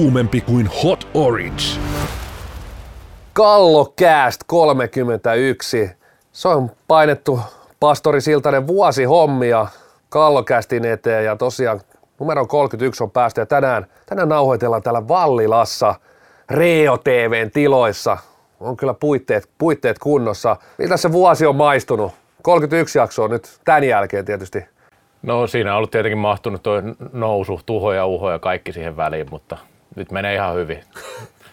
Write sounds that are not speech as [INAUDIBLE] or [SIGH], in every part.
kuumempi kuin Hot Orange. Kallokääst 31. Se on painettu pastori Siltanen vuosi hommia Kallokästin eteen ja tosiaan numero 31 on päästy ja tänään, tänään nauhoitellaan täällä Vallilassa Reo TVn tiloissa. On kyllä puitteet, puitteet kunnossa. Miltä se vuosi on maistunut? 31 jaksoa nyt tämän jälkeen tietysti. No siinä on ollut tietenkin mahtunut tuo nousu, tuho ja uho ja kaikki siihen väliin, mutta nyt menee ihan hyvin.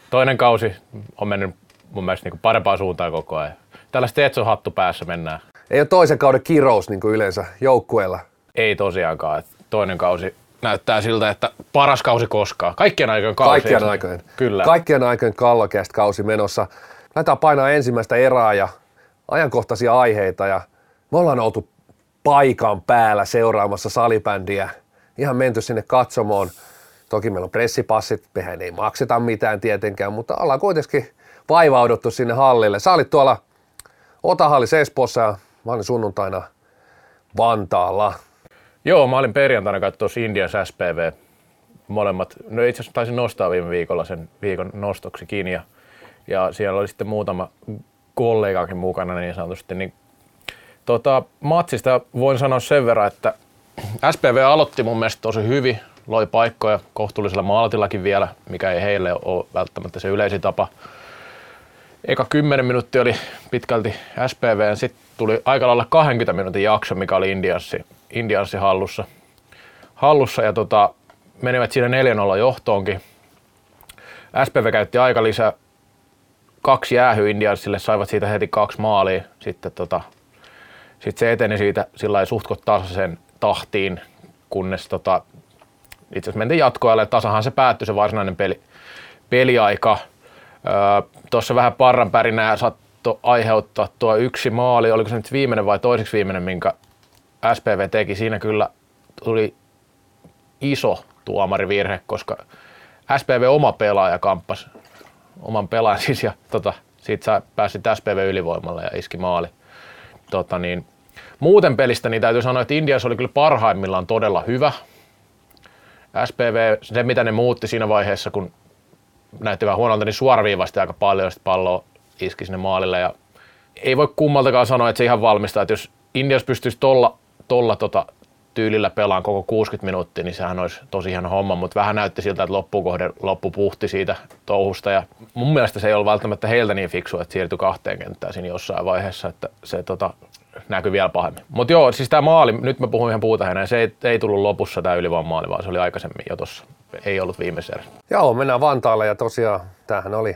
Toinen kausi on mennyt mun mielestä niin parempaan suuntaan koko ajan. Tällä Stetson hattu päässä mennään. Ei ole toisen kauden kirous niin kuin yleensä joukkueella. Ei tosiaankaan. Toinen kausi näyttää siltä, että paras kausi koskaan. Kaikkien aikojen kausi. Kaikkien aikojen. Kyllä. Kaikkien aikojen kallokäst kausi menossa. Lähdetään painaa ensimmäistä erää ja ajankohtaisia aiheita ja me ollaan oltu paikan päällä seuraamassa salibändiä. Ihan menty sinne katsomoon. Toki meillä on pressipassit, mehän ei makseta mitään tietenkään, mutta ollaan kuitenkin vaivauduttu sinne hallille. Sä olit tuolla Otahalli Espoossa ja mä olin sunnuntaina Vantaalla. Joo, mä olin perjantaina katsoa Indians SPV. Molemmat, no itse asiassa taisin nostaa viime viikolla sen viikon nostoksikin ja, ja siellä oli sitten muutama kollegakin mukana niin sanotusti. Niin, tota, matsista voin sanoa sen verran, että SPV aloitti mun mielestä tosi hyvin, loi paikkoja kohtuullisella maaltillakin vielä, mikä ei heille ole välttämättä se yleisin tapa. Eka 10 minuuttia oli pitkälti SPV, sitten tuli aika lailla 20 minuutin jakso, mikä oli Indianssi, Indianssi hallussa. hallussa ja tota, menivät siinä 4-0 johtoonkin. SPV käytti aika lisää kaksi jäähy Indiansille, saivat siitä heti kaksi maalia. Sitten tota, sit se eteni siitä sillä suhtkot tasaisen tahtiin, kunnes tota, itse asiassa mentiin jatkoajalle. Tasahan se päättyi se varsinainen peli, peliaika. Öö, Tuossa vähän parran pärinää saattoi aiheuttaa tuo yksi maali, oliko se nyt viimeinen vai toiseksi viimeinen, minkä SPV teki. Siinä kyllä tuli iso tuomarivirhe, koska SPV oma pelaaja kamppasi oman pelaajan siis ja tota, siitä sä pääsit SPV ylivoimalle ja iski maali. Tota, niin, muuten pelistä niin täytyy sanoa, että Indias oli kyllä parhaimmillaan todella hyvä. SPV, se mitä ne muutti siinä vaiheessa, kun näytti vähän huonolta, niin suoraviivasti aika paljon sitä palloa iski sinne maalille. Ja ei voi kummaltakaan sanoa, että se ihan valmistaa, että jos Indias pystyisi tolla, tolla tota, tyylillä pelaan koko 60 minuuttia, niin sehän olisi tosi hieno homma, mutta vähän näytti siltä, että loppukohde loppu puhti siitä touhusta ja mun mielestä se ei ollut välttämättä heiltä niin fiksu, että siirtyi kahteen kenttään siinä jossain vaiheessa, että se tota, näkyy vielä pahemmin. Mutta joo, siis tämä maali, nyt mä puhun ihan puuta se ei, ei tullut lopussa tämä maali, vaan se oli aikaisemmin jo tuossa, ei ollut viimeisessä Joo, mennään Vantaalle ja tosiaan tämähän oli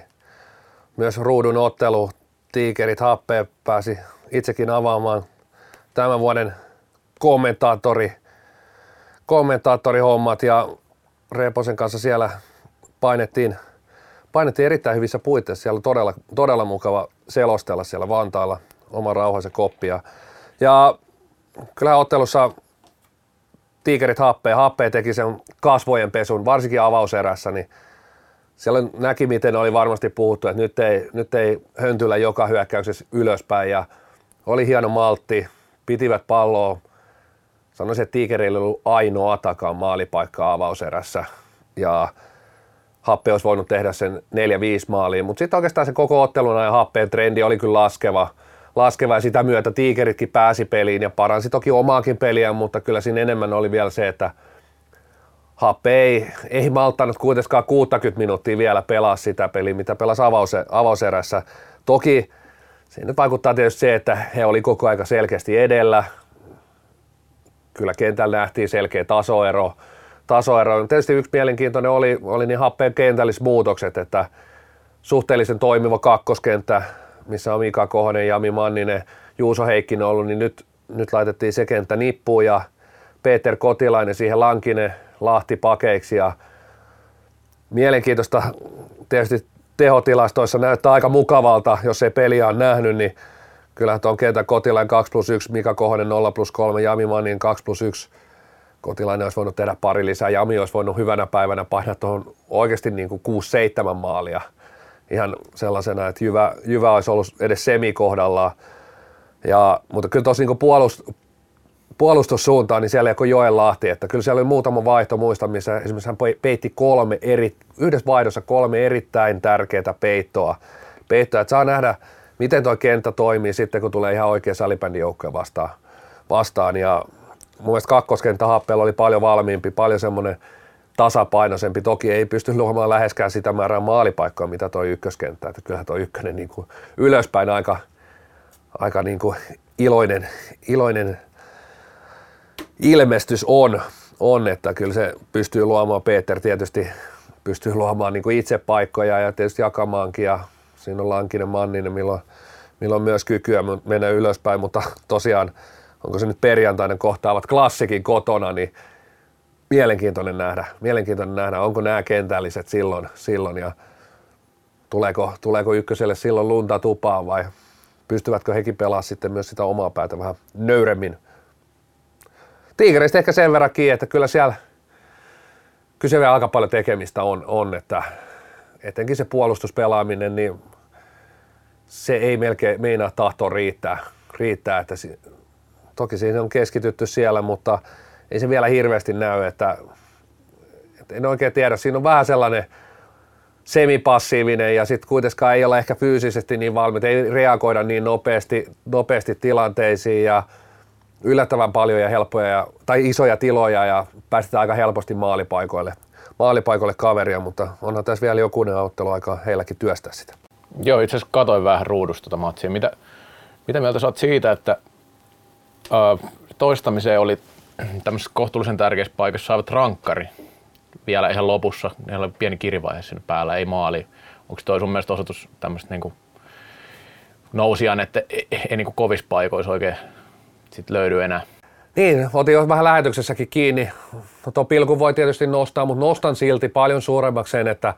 myös ruudun ottelu. Tiikerit Happe pääsi itsekin avaamaan tämän vuoden kommentaattori, kommentaattorihommat ja Reposen kanssa siellä painettiin, painettiin erittäin hyvissä puitteissa. Siellä oli todella, todella mukava selostella siellä Vantaalla oma rauhansa koppia. Ja kyllä ottelussa tiikerit happea. Happea teki sen kasvojen pesun, varsinkin avauserässä, niin siellä näki, miten oli varmasti puhuttu, että nyt ei, nyt ei höntyllä joka hyökkäyksessä ylöspäin ja oli hieno maltti, pitivät palloa sanoisin, että Tigerillä ei ollut ainoatakaan maalipaikkaa avauserässä ja Happe olisi voinut tehdä sen 4-5 maaliin, mutta sitten oikeastaan se koko ottelun ja Happeen trendi oli kyllä laskeva, laskeva ja sitä myötä Tigeritkin pääsi peliin ja paransi toki omaakin peliä, mutta kyllä siinä enemmän oli vielä se, että Happe ei, ei malttanut kuitenkaan 60 minuuttia vielä pelaa sitä peliä, mitä pelasi avause, avauserässä. Toki siinä nyt vaikuttaa tietysti se, että he oli koko aika selkeästi edellä, kyllä kentällä nähtiin selkeä tasoero. tasoero. Tietysti yksi mielenkiintoinen oli, oli niin happeen kentällismuutokset, että suhteellisen toimiva kakkoskenttä, missä on Mika Kohonen, Jami Manninen, Juuso Heikkinen ollut, niin nyt, nyt laitettiin se kenttä nippuun ja Peter Kotilainen siihen Lankinen Lahti pakeiksi ja mielenkiintoista tietysti tehotilastoissa näyttää aika mukavalta, jos ei peliä ole nähnyt, niin kyllähän tuon kentän Kotilainen 2 plus 1, Mika Kohonen 0 plus 3, Jami Manin 2 plus 1. Kotilainen olisi voinut tehdä pari lisää, Jami olisi voinut hyvänä päivänä painaa tuohon oikeasti niin kuin 6-7 maalia. Ihan sellaisena, että Jyvä, Jyvä olisi ollut edes semikohdallaan. Ja, mutta kyllä tuossa niin puolust, puolustussuuntaan, niin siellä ei ole Joel Lahti, että kyllä siellä oli muutama vaihto, muista, missä esimerkiksi hän peitti kolme eri, yhdessä vaihdossa kolme erittäin tärkeää peittoa, peittoa, että saa nähdä, miten tuo kenttä toimii sitten, kun tulee ihan oikea salibändijoukkoja vastaan, vastaan, ja mun mielestä kakkoskenttä oli paljon valmiimpi, paljon semmoinen tasapainoisempi. Toki ei pysty luomaan läheskään sitä määrää maalipaikkoa, mitä tuo ykköskenttä. Että kyllähän tuo ykkönen niin kuin ylöspäin aika, aika niin kuin iloinen, iloinen ilmestys on, on, että kyllä se pystyy luomaan, Peter tietysti pystyy luomaan niin kuin itse paikkoja ja tietysti jakamaankin ja siinä on Lankinen Manninen, milloin, milloin myös kykyä mennä ylöspäin, mutta tosiaan onko se nyt perjantainen kohtaavat klassikin kotona, niin mielenkiintoinen nähdä, mielenkiintoinen nähdä, onko nämä kentälliset silloin, silloin ja tuleeko, tuleeko ykköselle silloin lunta tupaan vai pystyvätkö hekin pelaamaan sitten myös sitä omaa päätä vähän nöyremmin. Tiigeristä ehkä sen verran kiinni, että kyllä siellä kyse vielä aika paljon tekemistä on, on, että etenkin se puolustuspelaaminen, niin se ei melkein meinaa tahtoa riittää, riittää että si- toki siinä on keskitytty siellä, mutta ei se vielä hirveästi näy, että, että en oikein tiedä, siinä on vähän sellainen semipassiivinen ja sitten kuitenkaan ei ole ehkä fyysisesti niin valmiita, ei reagoida niin nopeasti, nopeasti tilanteisiin ja yllättävän paljon ja helppoja ja, tai isoja tiloja ja päästetään aika helposti maalipaikoille, maalipaikoille kaveria, mutta onhan tässä vielä jokunen ottelu aika heilläkin työstää sitä. Joo, itse asiassa katoin vähän ruudusta tota matsia. Mitä, mitä mieltä sä oot siitä, että ö, toistamiseen oli tämmöisessä kohtuullisen tärkeässä paikassa saavat rankkari vielä ihan lopussa. Niillä oli pieni kirivaihe sinne päällä, ei maali. Onko toi sun mielestä osoitus tämmöistä niinku nousijan, että ei, ei niinku kovissa paikoissa oikein sit löydy enää? Niin, otin jo vähän lähetyksessäkin kiinni. No tuo pilku voi tietysti nostaa, mutta nostan silti paljon suuremmaksi sen, että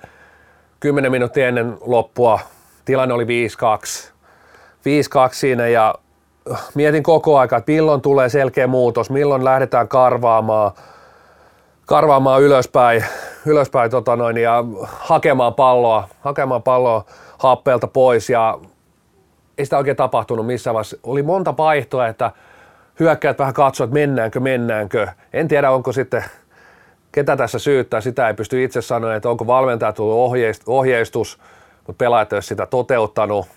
10 minuuttia ennen loppua tilanne oli 5-2. 5-2 siinä ja mietin koko aika, että milloin tulee selkeä muutos, milloin lähdetään karvaamaan, karvaamaan ylöspäin, ylöspäin tota noin, ja hakemaan palloa, hakemaan palloa happeelta pois ja ei sitä oikein tapahtunut missään vaiheessa. Oli monta vaihtoa, että hyökkäät vähän katsoivat, että mennäänkö, mennäänkö. En tiedä, onko sitten, ketä tässä syyttää, sitä ei pysty itse sanoa, että onko valmentaja tullut ohjeistus, mutta pelaajat ei sitä toteuttanut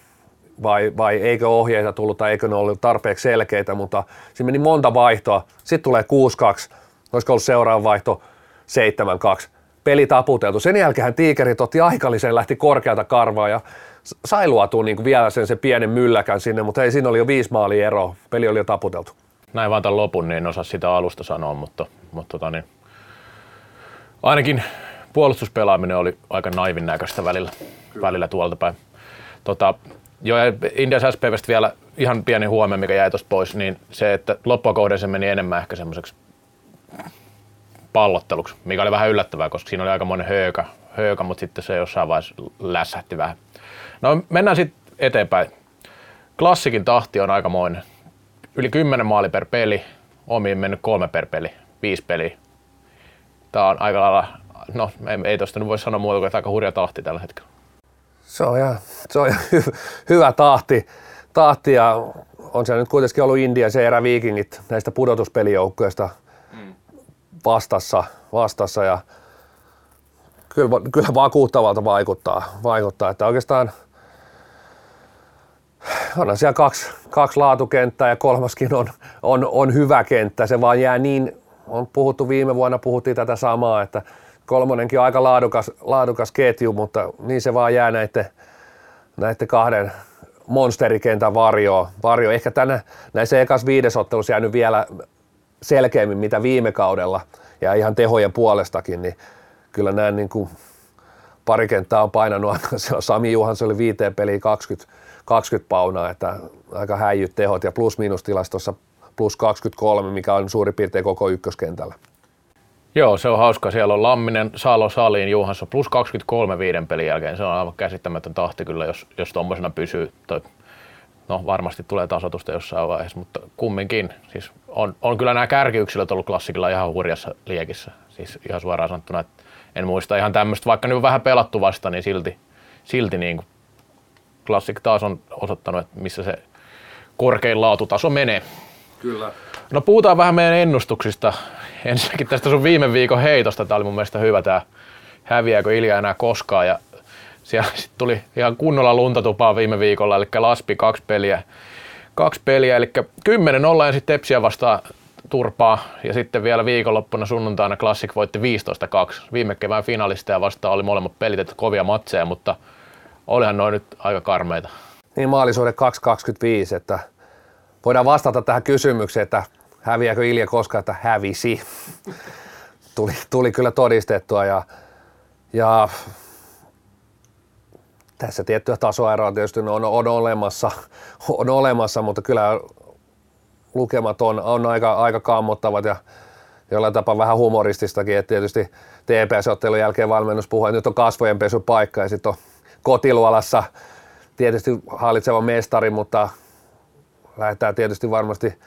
vai, vai eikö ohjeita tullut tai eikö ne ollut tarpeeksi selkeitä, mutta siinä meni monta vaihtoa. Sitten tulee 6-2, olisiko ollut seuraava vaihto 7-2. Peli taputeltu. Sen jälkeen tiikerit otti aikallisen, lähti korkealta karvaa ja sai luotua niin vielä sen, se pienen mylläkän sinne, mutta ei siinä oli jo viisi maalia ero. Peli oli jo taputeltu. Näin vaan tämän lopun, niin en osaa sitä alusta sanoa, mutta, mutta tota niin, ainakin puolustuspelaaminen oli aika naivin näköistä välillä, välillä tuolta päin. Tota, Joo, ja Indias SPVstä vielä ihan pieni huomio, mikä jäi tuosta pois, niin se, että loppukauden se meni enemmän ehkä semmoiseksi pallotteluksi, mikä oli vähän yllättävää, koska siinä oli aika monen höökä, höökä mutta sitten se jossain vaiheessa lässähti vähän. No mennään sitten eteenpäin. Klassikin tahti on aikamoinen. Yli 10 maali per peli, omiin mennyt kolme per peli, viisi peliä. Tämä on aika lailla, no ei, ei tosta nyt voi sanoa muuta kuin, että aika hurja tahti tällä hetkellä. Se on ihan, se on ihan hy, hyvä tahti, tahti ja on siellä nyt kuitenkin ollut India se eräviikingit näistä pudotuspelijoukkoista mm. vastassa, vastassa ja kyllä, kyllä vakuuttavalta vaikuttaa, vaikuttaa, että oikeastaan on siellä kaksi, kaksi laatukenttää ja kolmaskin on, on, on hyvä kenttä, se vaan jää niin, on puhuttu viime vuonna, puhuttiin tätä samaa, että kolmonenkin on aika laadukas, laadukas ketju, mutta niin se vaan jää näiden, näiden kahden monsterikentän varjoa. Varjo. Ehkä tänä, näissä ekas viidesottelussa jäänyt vielä selkeämmin mitä viime kaudella ja ihan tehojen puolestakin, niin kyllä näin niin kuin pari kenttää on painanut, [LAUGHS] Sami Juhans oli viiteen peliin 20, 20 paunaa, että aika häijyt tehot ja plus-minus tilastossa plus 23, mikä on suurin piirtein koko ykköskentällä. Joo, se on hauska. Siellä on Lamminen, Salo, Saliin, Juhansson plus 23 viiden pelin jälkeen. Se on aivan käsittämätön tahti kyllä, jos, jos tuommoisena pysyy. Toi, no varmasti tulee tasotusta jossain vaiheessa, mutta kumminkin. Siis on, on kyllä nämä kärkiyksilöt ollut klassikilla ihan hurjassa liekissä. Siis ihan suoraan sanottuna, että en muista ihan tämmöistä, vaikka nyt on vähän pelattu vasta, niin silti, silti niin kuin klassik taas on osoittanut, että missä se korkein laatutaso menee. Kyllä. No puhutaan vähän meidän ennustuksista. Ensinnäkin tästä sun viime viikon heitosta. Tämä oli mun mielestä hyvä tämä häviääkö Ilja enää koskaan. Ja siellä sit tuli ihan kunnolla luntatupaa viime viikolla, eli Laspi kaksi peliä. Kaksi peliä, eli 10-0 ensin Tepsiä vastaan turpaa ja sitten vielä viikonloppuna sunnuntaina Classic voitti 15-2. Viime kevään finalisteja vastaan oli molemmat pelit, että kovia matseja, mutta olihan noin nyt aika karmeita. Niin maalisuuden 2.25, että voidaan vastata tähän kysymykseen, että häviääkö Ilja koskaan, että hävisi. Tuli, tuli kyllä todistettua ja, ja tässä tiettyä tasoeroa tietysti on, on, olemassa, on olemassa, mutta kyllä lukemat on, on aika, aika kammottavat ja jollain tapaa vähän humorististakin, että tietysti TPS-ottelun jälkeen valmennus puhuu, että nyt on kasvojenpesu paikka ja sitten on kotiluolassa tietysti hallitseva mestari, mutta lähdetään tietysti varmasti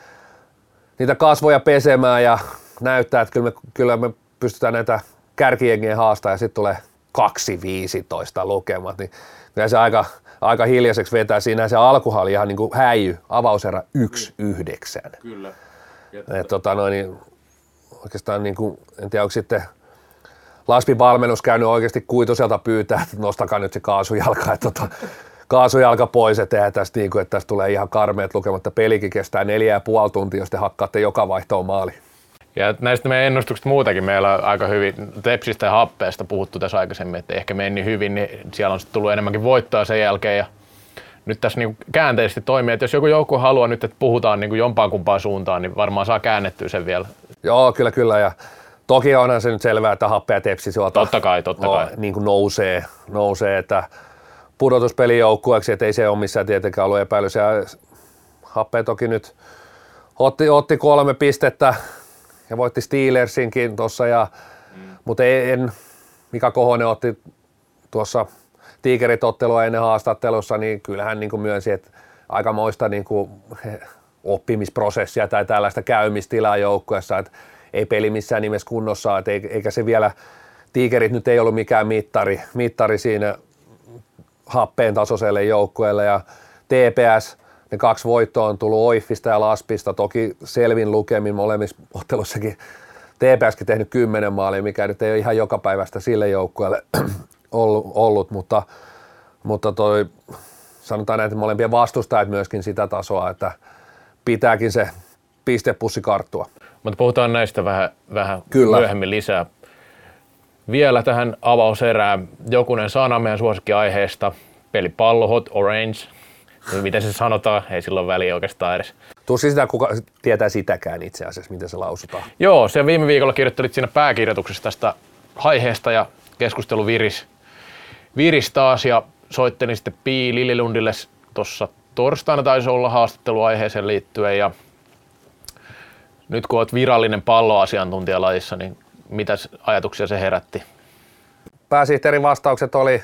niitä kasvoja pesemään ja näyttää, että kyllä me, kyllä me pystytään näitä kärkijengiä haastaa ja sitten tulee 2-15 lukemat, niin kyllä se aika, aika hiljaiseksi vetää. Siinä se alkuhan oli ihan niin kuin häijy, avauserä 1-9. Kyllä. Et, tota, noin, niin, oikeastaan niin kuin, en tiedä, onko sitten Laspin valmennus käynyt oikeasti kuitoselta pyytää, että nostakaa nyt se kaasujalka, että tota, kaasujalka pois, että tästä niin kuin, että tästä tulee ihan karmeet lukematta. Pelikin kestää neljä ja puoli tuntia, jos te hakkaatte joka vaihtoon maali. Ja näistä meidän ennustuksista muutenkin meillä on aika hyvin tepsistä ja happeesta puhuttu tässä aikaisemmin, että ehkä meni hyvin, niin siellä on tullut enemmänkin voittoa sen jälkeen. Ja nyt tässä niin käänteisesti toimii, että jos joku joukko haluaa nyt, että puhutaan niin jompaan kumpaan suuntaan, niin varmaan saa käännettyä sen vielä. Joo, kyllä, kyllä. Ja toki onhan se nyt selvää, että happe ja tepsi suolta totta kai, totta kai. Niin kuin nousee, nousee, että pudotuspelijoukkueeksi, että ei se ole missään tietenkään ollut epäilys. Ja happe toki nyt otti, otti kolme pistettä ja voitti Steelersinkin tuossa, ja, mm. mutta en, Mika Kohonen otti tuossa tiikerit ottelua ennen haastattelussa, niin kyllähän niin kuin myönsi, että aikamoista niin kuin oppimisprosessia tai tällaista käymistilaa joukkueessa, että ei peli missään nimessä kunnossa, että eikä se vielä, tiikerit nyt ei ollut mikään mittari, mittari siinä happeen tasoiselle joukkueelle ja TPS, ne kaksi voittoa on tullut Oiffista ja Laspista, toki selvin lukemin molemmissa ottelussakin TPSkin tehnyt kymmenen maalia, mikä nyt ei ole ihan joka päivästä sille joukkueelle [CLEARS THROAT] ollut, ollut, mutta, mutta toi, sanotaan näitä molempia vastustajat myöskin sitä tasoa, että pitääkin se pistepussi karttua. Mutta puhutaan näistä vähän, vähän Kyllä. myöhemmin lisää. Vielä tähän avauserään jokunen sana meidän suosikkiaiheesta. Pelipallo Hot Orange. Miten se sanotaan? Ei silloin väliä oikeastaan edes. Tuskin sitä kuka tietää sitäkään itse asiassa, miten se lausutaan. Joo, se viime viikolla kirjoittelit siinä pääkirjoituksessa tästä aiheesta ja keskustelu viris, viris taas ja soittelin sitten Pii Lililundille tuossa torstaina taisi olla haastattelu aiheeseen liittyen ja nyt kun olet virallinen palloasiantuntija lajissa, niin mitä ajatuksia se herätti? Pääsihteerin vastaukset oli,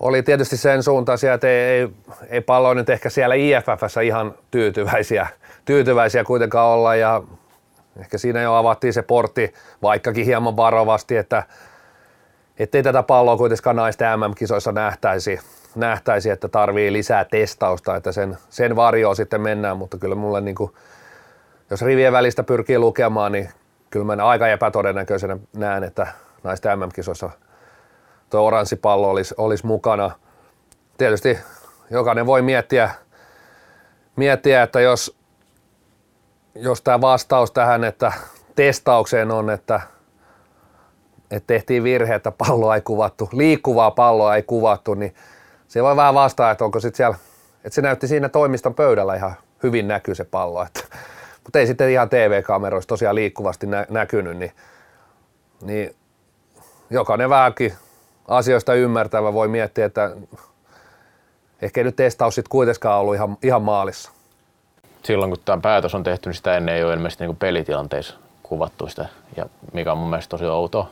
oli tietysti sen suuntaisia, että ei, ei, ei pallo nyt ehkä siellä IFFssä ihan tyytyväisiä, tyytyväisiä kuitenkaan olla ja ehkä siinä jo avattiin se portti, vaikkakin hieman varovasti, että ettei tätä palloa kuitenkaan naisten MM-kisoissa nähtäisi, nähtäisi, että tarvii lisää testausta, että sen, sen varjoon sitten mennään, mutta kyllä mulle niin kuin, jos rivien välistä pyrkii lukemaan, niin kyllä mä aika epätodennäköisenä näen, että naisten MM-kisoissa tuo oranssi pallo olisi, olisi mukana. Tietysti jokainen voi miettiä, miettiä että jos, jos tämä vastaus tähän, että testaukseen on, että, että tehtiin virhe, että palloa ei kuvattu, liikkuvaa palloa ei kuvattu, niin se voi vähän vastaa, että onko sitten siellä, että se näytti siinä toimiston pöydällä ihan hyvin näkyy se pallo, että mutta ei sitten ihan TV-kameroissa tosiaan liikkuvasti nä- näkynyt, niin, niin jokainen vähänkin asioista ymmärtävä voi miettiä, että ehkä nyt testaus sitten kuitenkaan ollut ihan, ihan maalissa. Silloin kun tämä päätös on tehty, niin sitä ennen ei ole ilmeisesti niin pelitilanteissa kuvattu sitä, ja mikä on mun mielestä tosi outoa.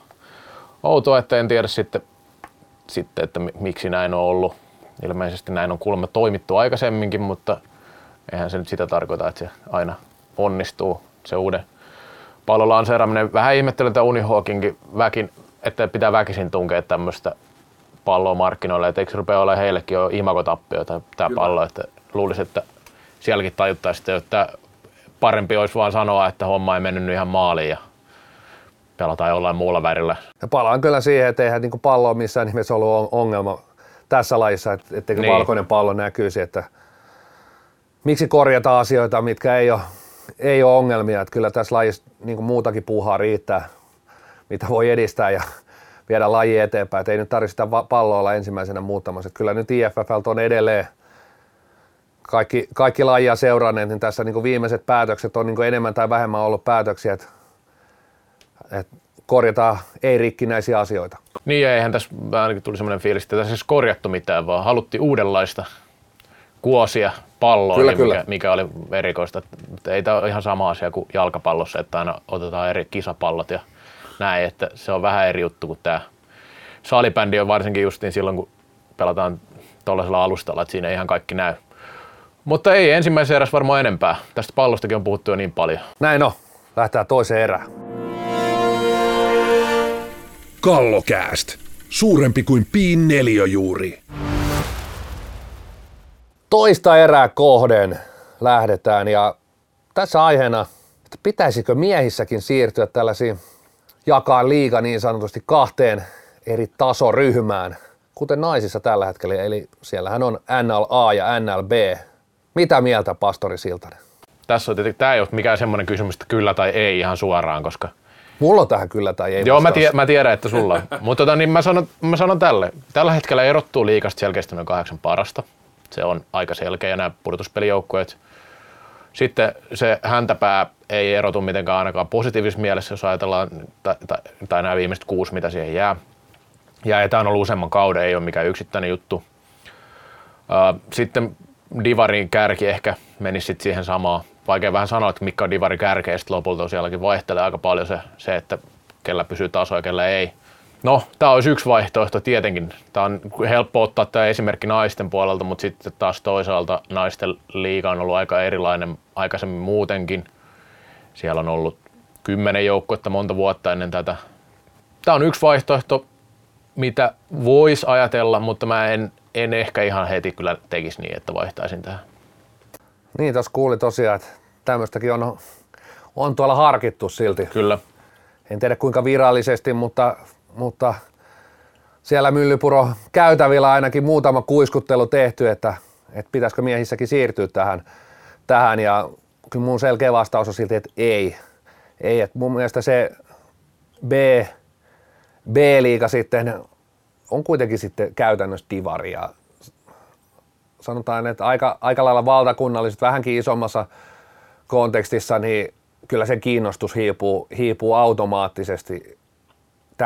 Outoa, että en tiedä sitten, sitten, että miksi näin on ollut. Ilmeisesti näin on kuulemma toimittu aikaisemminkin, mutta eihän se nyt sitä tarkoita, että se aina onnistuu se uuden pallon lanseeraaminen. Vähän ihmettelen tätä Unihawkinkin väkin, että pitää väkisin tunkea tämmöistä palloa markkinoille, että eikö rupea olemaan heillekin jo imagotappio tämä pallo, että luulisin, että sielläkin tajuttaisiin, että parempi olisi vaan sanoa, että homma ei mennyt ihan maaliin ja pelataan jollain muulla värillä. Ja palaan kyllä siihen, että eihän niin pallo ole missään nimessä ollut ongelma tässä lajissa, että etteikö niin. valkoinen pallo näkyisi, että miksi korjata asioita, mitkä ei ole, ei ole ongelmia, että kyllä tässä lajissa niin muutakin puuhaa riittää, mitä voi edistää ja [LAUGHS] viedä laji eteenpäin, että ei nyt tarvitse sitä palloa olla ensimmäisenä muuttamassa. Että kyllä nyt IFFltä on edelleen kaikki, kaikki lajia seuranneet, niin tässä niin viimeiset päätökset on niin enemmän tai vähemmän ollut päätöksiä, että, että korjataan ei-rikkinäisiä asioita. Niin, eihän tässä ainakin tuli sellainen fiilis, että tässä ei korjattu mitään, vaan haluttiin uudenlaista kuosia palloa, kyllä, mikä, kyllä. mikä oli erikoista. Ei tämä ole ihan sama asia kuin jalkapallossa, että aina otetaan eri kisapallot ja näin, että se on vähän eri juttu kuin tämä salibändi on varsinkin justiin silloin, kun pelataan tuollaisella alustalla, että siinä ei ihan kaikki näy. Mutta ei ensimmäisessä erässä varmaan enempää. Tästä pallostakin on puhuttu jo niin paljon. Näin on. Lähtää toiseen erään. Kallokääst. Suurempi kuin piin neljöjuuri. Toista erää kohden lähdetään ja tässä aiheena, että pitäisikö miehissäkin siirtyä tällaisiin jakaa liiga niin sanotusti kahteen eri tasoryhmään, kuten naisissa tällä hetkellä, eli siellähän on NLA ja NLB. Mitä mieltä, pastori Siltanen? Tässä on tietenkin, tämä ei ole mikään semmoinen kysymys, että kyllä tai ei ihan suoraan, koska Mulla on tähän kyllä tai ei Joo, mä, tie, mä tiedän, että sulla on. Mutta tota, niin mä, sanon, mä sanon tälle. Tällä hetkellä erottuu liikasta selkeästi noin kahdeksan parasta. Se on aika selkeä nämä pudotuspelijoukkueet. Sitten se häntäpää ei erotu mitenkään ainakaan positiivisessa mielessä, jos ajatellaan, tai, tai, tai nämä viimeiset kuusi, mitä siihen jää. Ja tämä on ollut useamman kauden, ei ole mikään yksittäinen juttu. Sitten Divarin kärki ehkä menisi sitten siihen samaan. Vaikea vähän sanoa, että mikä on Divarin kärki, ja sitten lopulta sielläkin vaihtelee aika paljon se, se, että kellä pysyy taso ja kellä ei. No, tämä olisi yksi vaihtoehto tietenkin. Tämä on helppo ottaa tämä esimerkki naisten puolelta, mutta sitten taas toisaalta naisten liiga on ollut aika erilainen aikaisemmin muutenkin. Siellä on ollut kymmenen joukkuetta monta vuotta ennen tätä. Tämä on yksi vaihtoehto, mitä voisi ajatella, mutta mä en, en ehkä ihan heti kyllä tekisi niin, että vaihtaisin tähän. Niin, tuossa kuuli tosiaan, että tämmöistäkin on, on tuolla harkittu silti. Kyllä. En tiedä kuinka virallisesti, mutta mutta siellä Myllypuro käytävillä ainakin muutama kuiskuttelu tehty, että, että pitäisikö miehissäkin siirtyä tähän, tähän ja kyllä mun selkeä vastaus on silti, että ei. Ei, että mun mielestä se B, B-liiga sitten on kuitenkin sitten käytännössä divari ja sanotaan, että aika, aika lailla valtakunnalliset, vähänkin isommassa kontekstissa, niin kyllä se kiinnostus hiipuu, hiipuu automaattisesti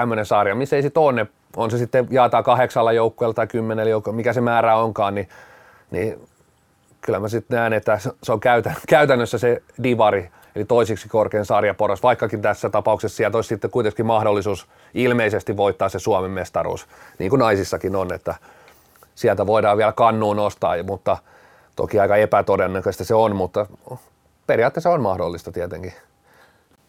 tämmöinen sarja, missä ei sitten ole ne, on se sitten jaetaan kahdeksalla joukkueella tai kymmenellä joukkueella, mikä se määrä onkaan, niin, niin kyllä mä sitten näen, että se on käytännössä se divari, eli toisiksi korkein sarjaporas, vaikkakin tässä tapauksessa sieltä olisi sitten kuitenkin mahdollisuus ilmeisesti voittaa se Suomen mestaruus, niin kuin naisissakin on, että sieltä voidaan vielä kannuun nostaa, mutta toki aika epätodennäköistä se on, mutta periaatteessa on mahdollista tietenkin.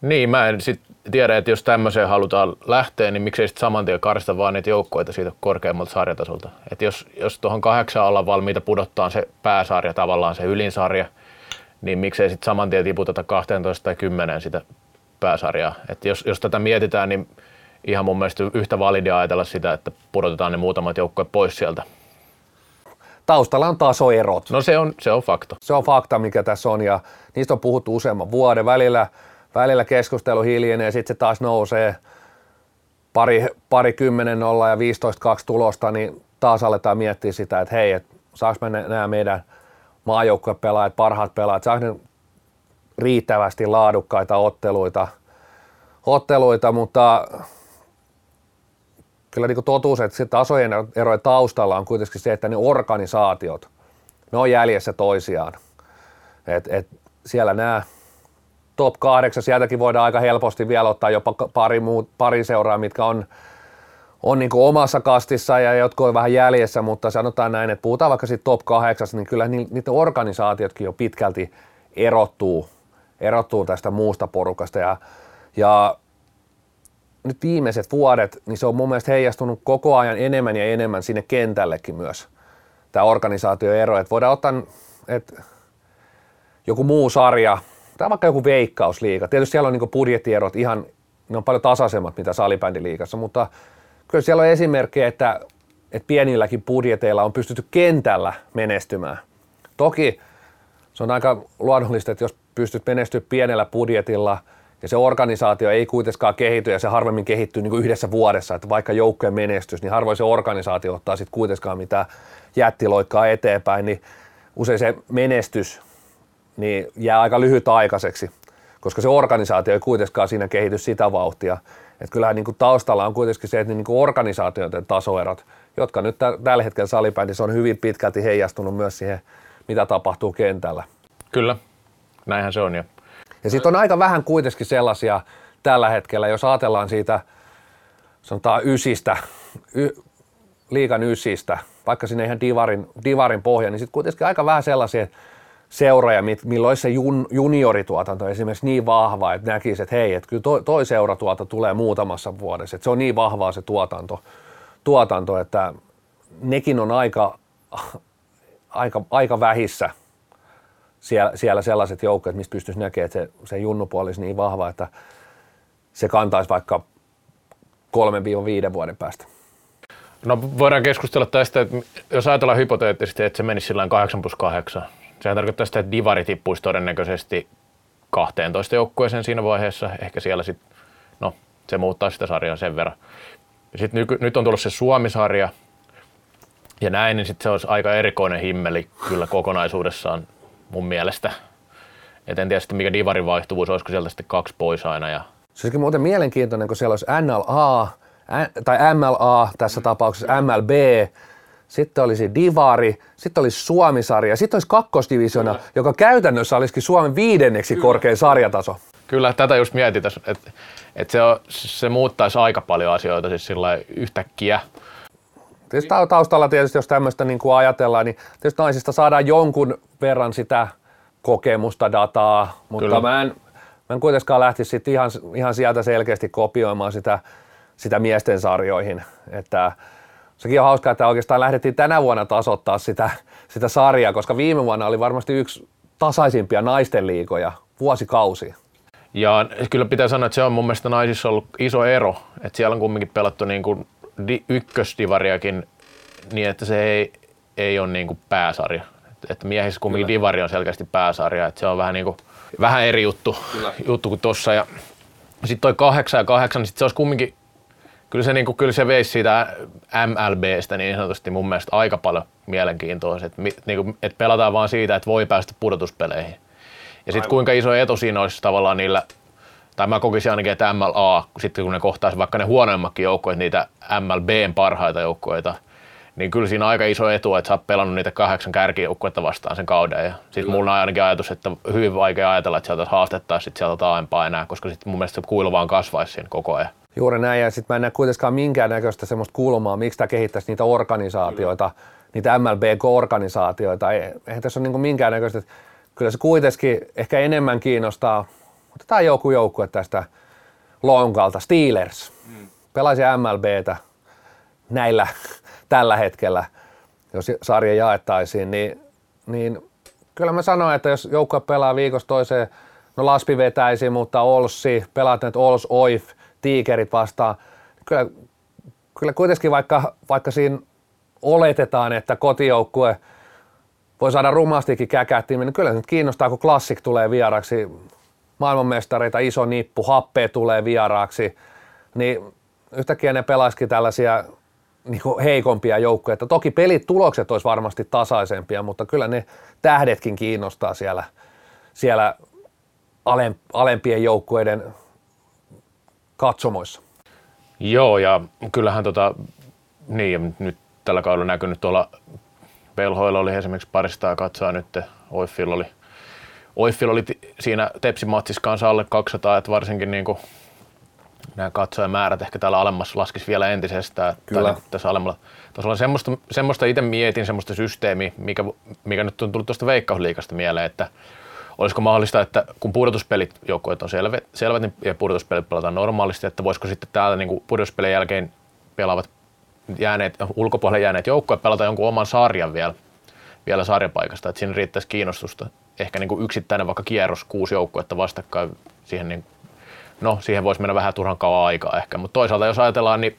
Niin, mä en sit tiedä, että jos tämmöiseen halutaan lähteä, niin miksei sitten saman tien karsta vaan niitä joukkoita siitä korkeammalta sarjatasolta. Että jos, jos tuohon kahdeksan ollaan valmiita pudottaa se pääsarja, tavallaan se ylinsarja, niin miksei sitten saman tien tiputeta 12 tai 10 sitä pääsarjaa. Että jos, jos tätä mietitään, niin ihan mun mielestä yhtä validia ajatella sitä, että pudotetaan ne muutamat joukkueet pois sieltä. Taustalla on tasoerot. No se on, se on fakta. Se on fakta, mikä tässä on ja niistä on puhuttu useamman vuoden välillä – välillä keskustelu hiljenee sitten se taas nousee pari, pari kymmenen nolla ja 15-2 tulosta, niin taas aletaan miettiä sitä, että hei, että saako me nämä meidän maajoukkuepelaajat, parhaat pelaajat, saako ne riittävästi laadukkaita otteluita, otteluita mutta kyllä niin totuus, että tasojen erojen taustalla on kuitenkin se, että ne organisaatiot, ne on jäljessä toisiaan. Et, et siellä nämä top 8, sieltäkin voidaan aika helposti vielä ottaa jopa pari, muut, pari seuraa, mitkä on, on niin omassa kastissa ja jotka on vähän jäljessä, mutta sanotaan näin, että puhutaan vaikka siitä top 8, niin kyllä niiden organisaatiotkin jo pitkälti erottuu, erottuu tästä muusta porukasta. Ja, ja nyt viimeiset vuodet, niin se on mun mielestä heijastunut koko ajan enemmän ja enemmän sinne kentällekin myös, tämä organisaatioero, että voidaan ottaa, että joku muu sarja, tai vaikka joku veikkausliiga. Tietysti siellä on niin budjettierot ihan, ne on paljon tasaisemmat mitä salibändiliigassa, mutta kyllä siellä on esimerkkejä, että, että pienilläkin budjeteilla on pystytty kentällä menestymään. Toki se on aika luonnollista, että jos pystyt menestyä pienellä budjetilla ja se organisaatio ei kuitenkaan kehity ja se harvemmin kehittyy niin kuin yhdessä vuodessa, että vaikka joukkojen menestys, niin harvoin se organisaatio ottaa sitten kuitenkaan mitään jättiloikkaa eteenpäin, niin usein se menestys niin jää aika lyhytaikaiseksi, koska se organisaatio ei kuitenkaan siinä kehity sitä vauhtia. Että kyllähän niin kuin taustalla on kuitenkin se, että niin kuin organisaatioiden tasoerot, jotka nyt tällä hetkellä salibändissä on hyvin pitkälti heijastunut myös siihen, mitä tapahtuu kentällä. Kyllä, näinhän se on. Ja, ja sitten on aika vähän kuitenkin sellaisia tällä hetkellä, jos ajatellaan siitä sanotaan ysistä, y, liikan ysistä, vaikka sinne ihan divarin, divarin pohja, niin sitten kuitenkin aika vähän sellaisia seuroja, milloin se jun, juniorituotanto esimerkiksi niin vahva, että näkisi, että hei, että kyllä toi, toi seuratuotanto tulee muutamassa vuodessa, että se on niin vahvaa se tuotanto, tuotanto että nekin on aika, aika, aika vähissä siellä, siellä sellaiset joukkueet, mistä pystyisi näkemään, että se, se junnupuoli olisi niin vahva, että se kantaisi vaikka 3-5 vuoden päästä. No voidaan keskustella tästä, että jos ajatellaan hypoteettisesti, että se menisi sillä 8 plus 8, sehän tarkoittaa sitä, että divari tippuisi todennäköisesti 12 joukkueeseen siinä vaiheessa. Ehkä siellä sitten, no se muuttaa sitä sarjaa sen verran. Sitten nyt, nyt on tullut se Suomi-sarja ja näin, niin sitten se olisi aika erikoinen himmeli kyllä kokonaisuudessaan mun mielestä. Et en tiedä sitten mikä divarin vaihtuvuus, olisiko sieltä sitten kaksi pois aina. Ja... Se olisikin muuten mielenkiintoinen, kun siellä olisi NLA, tai MLA tässä tapauksessa MLB, sitten olisi Divari, sitten olisi Suomisarja, sitten olisi kakkosdivisiona, Kyllä. joka käytännössä olisikin Suomen viidenneksi Kyllä. korkein sarjataso. Kyllä, tätä just mietin tässä, että, että se, on, se muuttaisi aika paljon asioita siis sillä yhtäkkiä. Tietysti taustalla tietysti, jos tämmöistä niin kuin ajatellaan, niin tietysti naisista saadaan jonkun verran sitä kokemusta, dataa, mutta mä en, mä en kuitenkaan lähtisi ihan, ihan sieltä selkeästi kopioimaan sitä, sitä miesten sarjoihin. Että sekin on hauskaa, että oikeastaan lähdettiin tänä vuonna tasoittaa sitä, sitä sarjaa, koska viime vuonna oli varmasti yksi tasaisimpia naisten liikoja vuosikausi. Ja kyllä pitää sanoa, että se on mun mielestä naisissa ollut iso ero, että siellä on kumminkin pelattu niin kuin di, ykkösdivariakin niin, että se ei, ei ole niin kuin pääsarja. Että miehissä kumminkin kyllä. divari on selkeästi pääsarja, että se on vähän, niin kuin, vähän eri juttu, juttu kuin tossa. Ja sitten toi kahdeksan ja kahdeksan, niin sit se olisi kumminkin kyllä se, niin kuin, kyllä se veisi siitä MLBstä niin sanotusti mun mielestä aika paljon mielenkiintoa, että, niin kuin, että pelataan vaan siitä, että voi päästä pudotuspeleihin. Ja sitten kuinka iso etu siinä olisi tavallaan niillä, tai mä kokisin ainakin, että MLA, sitten kun ne kohtaisi vaikka ne huonoimmatkin joukkoja, niitä MLBn parhaita joukkoita, niin kyllä siinä on aika iso etu, että sä oot pelannut niitä kahdeksan kärkijoukkuetta vastaan sen kauden. Ja sitten mulla on ainakin ajatus, että hyvin vaikea ajatella, että sieltä haastettaisiin sieltä taaempaa enää, koska sitten mun mielestä se kuilu vaan kasvaisi siinä koko ajan. Juuri näin, ja sitten mä en näe kuitenkaan minkäännäköistä semmoista kulmaa, miksi tämä kehittäisi niitä organisaatioita, kyllä. niitä MLBK-organisaatioita. Eihän tässä ole niin minkäännäköistä, kyllä se kuitenkin ehkä enemmän kiinnostaa, otetaan joku joukkue tästä Lonkalta, Steelers, mm. pelaisi MLBtä näillä [LAUGHS] tällä hetkellä, jos sarja jaettaisiin, niin, niin kyllä mä sanoin, että jos joukkue pelaa viikosta toiseen, no Laspi vetäisi, mutta Olssi, pelaat nyt Ols Oif, tiikerit vastaan. Kyllä, kyllä kuitenkin vaikka, vaikka siinä oletetaan, että kotijoukkue voi saada rumastikin käkättiin, niin kyllä nyt kiinnostaa, kun klassik tulee vieraksi, maailmanmestareita, iso nippu, happea tulee vieraaksi, niin yhtäkkiä ne pelaisikin tällaisia niin heikompia joukkoja. Toki pelit, tulokset olisi varmasti tasaisempia, mutta kyllä ne tähdetkin kiinnostaa siellä, siellä alempien joukkueiden katsomoissa. Joo, ja kyllähän tota, niin, nyt tällä kaudella näkynyt tuolla Pelhoilla oli esimerkiksi parista katsoa nyt, Oiffilla oli, Oiffilla oli siinä Tepsi-matsissa kanssa alle 200, että varsinkin niin kuin nämä katsojamäärät ehkä täällä alemmassa laskisi vielä entisestään. Kyllä. Niin tässä alemmalla tasolla. Semmoista, semmoista itse mietin, semmoista systeemiä, mikä, mikä nyt on tullut tuosta veikkausliikasta mieleen, että olisiko mahdollista, että kun pudotuspelit joukkueet on selvät, selvät niin, ja pudotuspelit pelataan normaalisti, että voisiko sitten täällä niin pudotuspelien jälkeen pelaavat jääneet, ulkopuolelle jääneet joukkueet pelata jonkun oman sarjan vielä, vielä sarjapaikasta, että siinä riittäisi kiinnostusta. Ehkä niin kuin yksittäinen vaikka kierros, kuusi joukkuetta vastakkain, siihen, niin, no, siihen voisi mennä vähän turhan kauan aikaa ehkä, mutta toisaalta jos ajatellaan, niin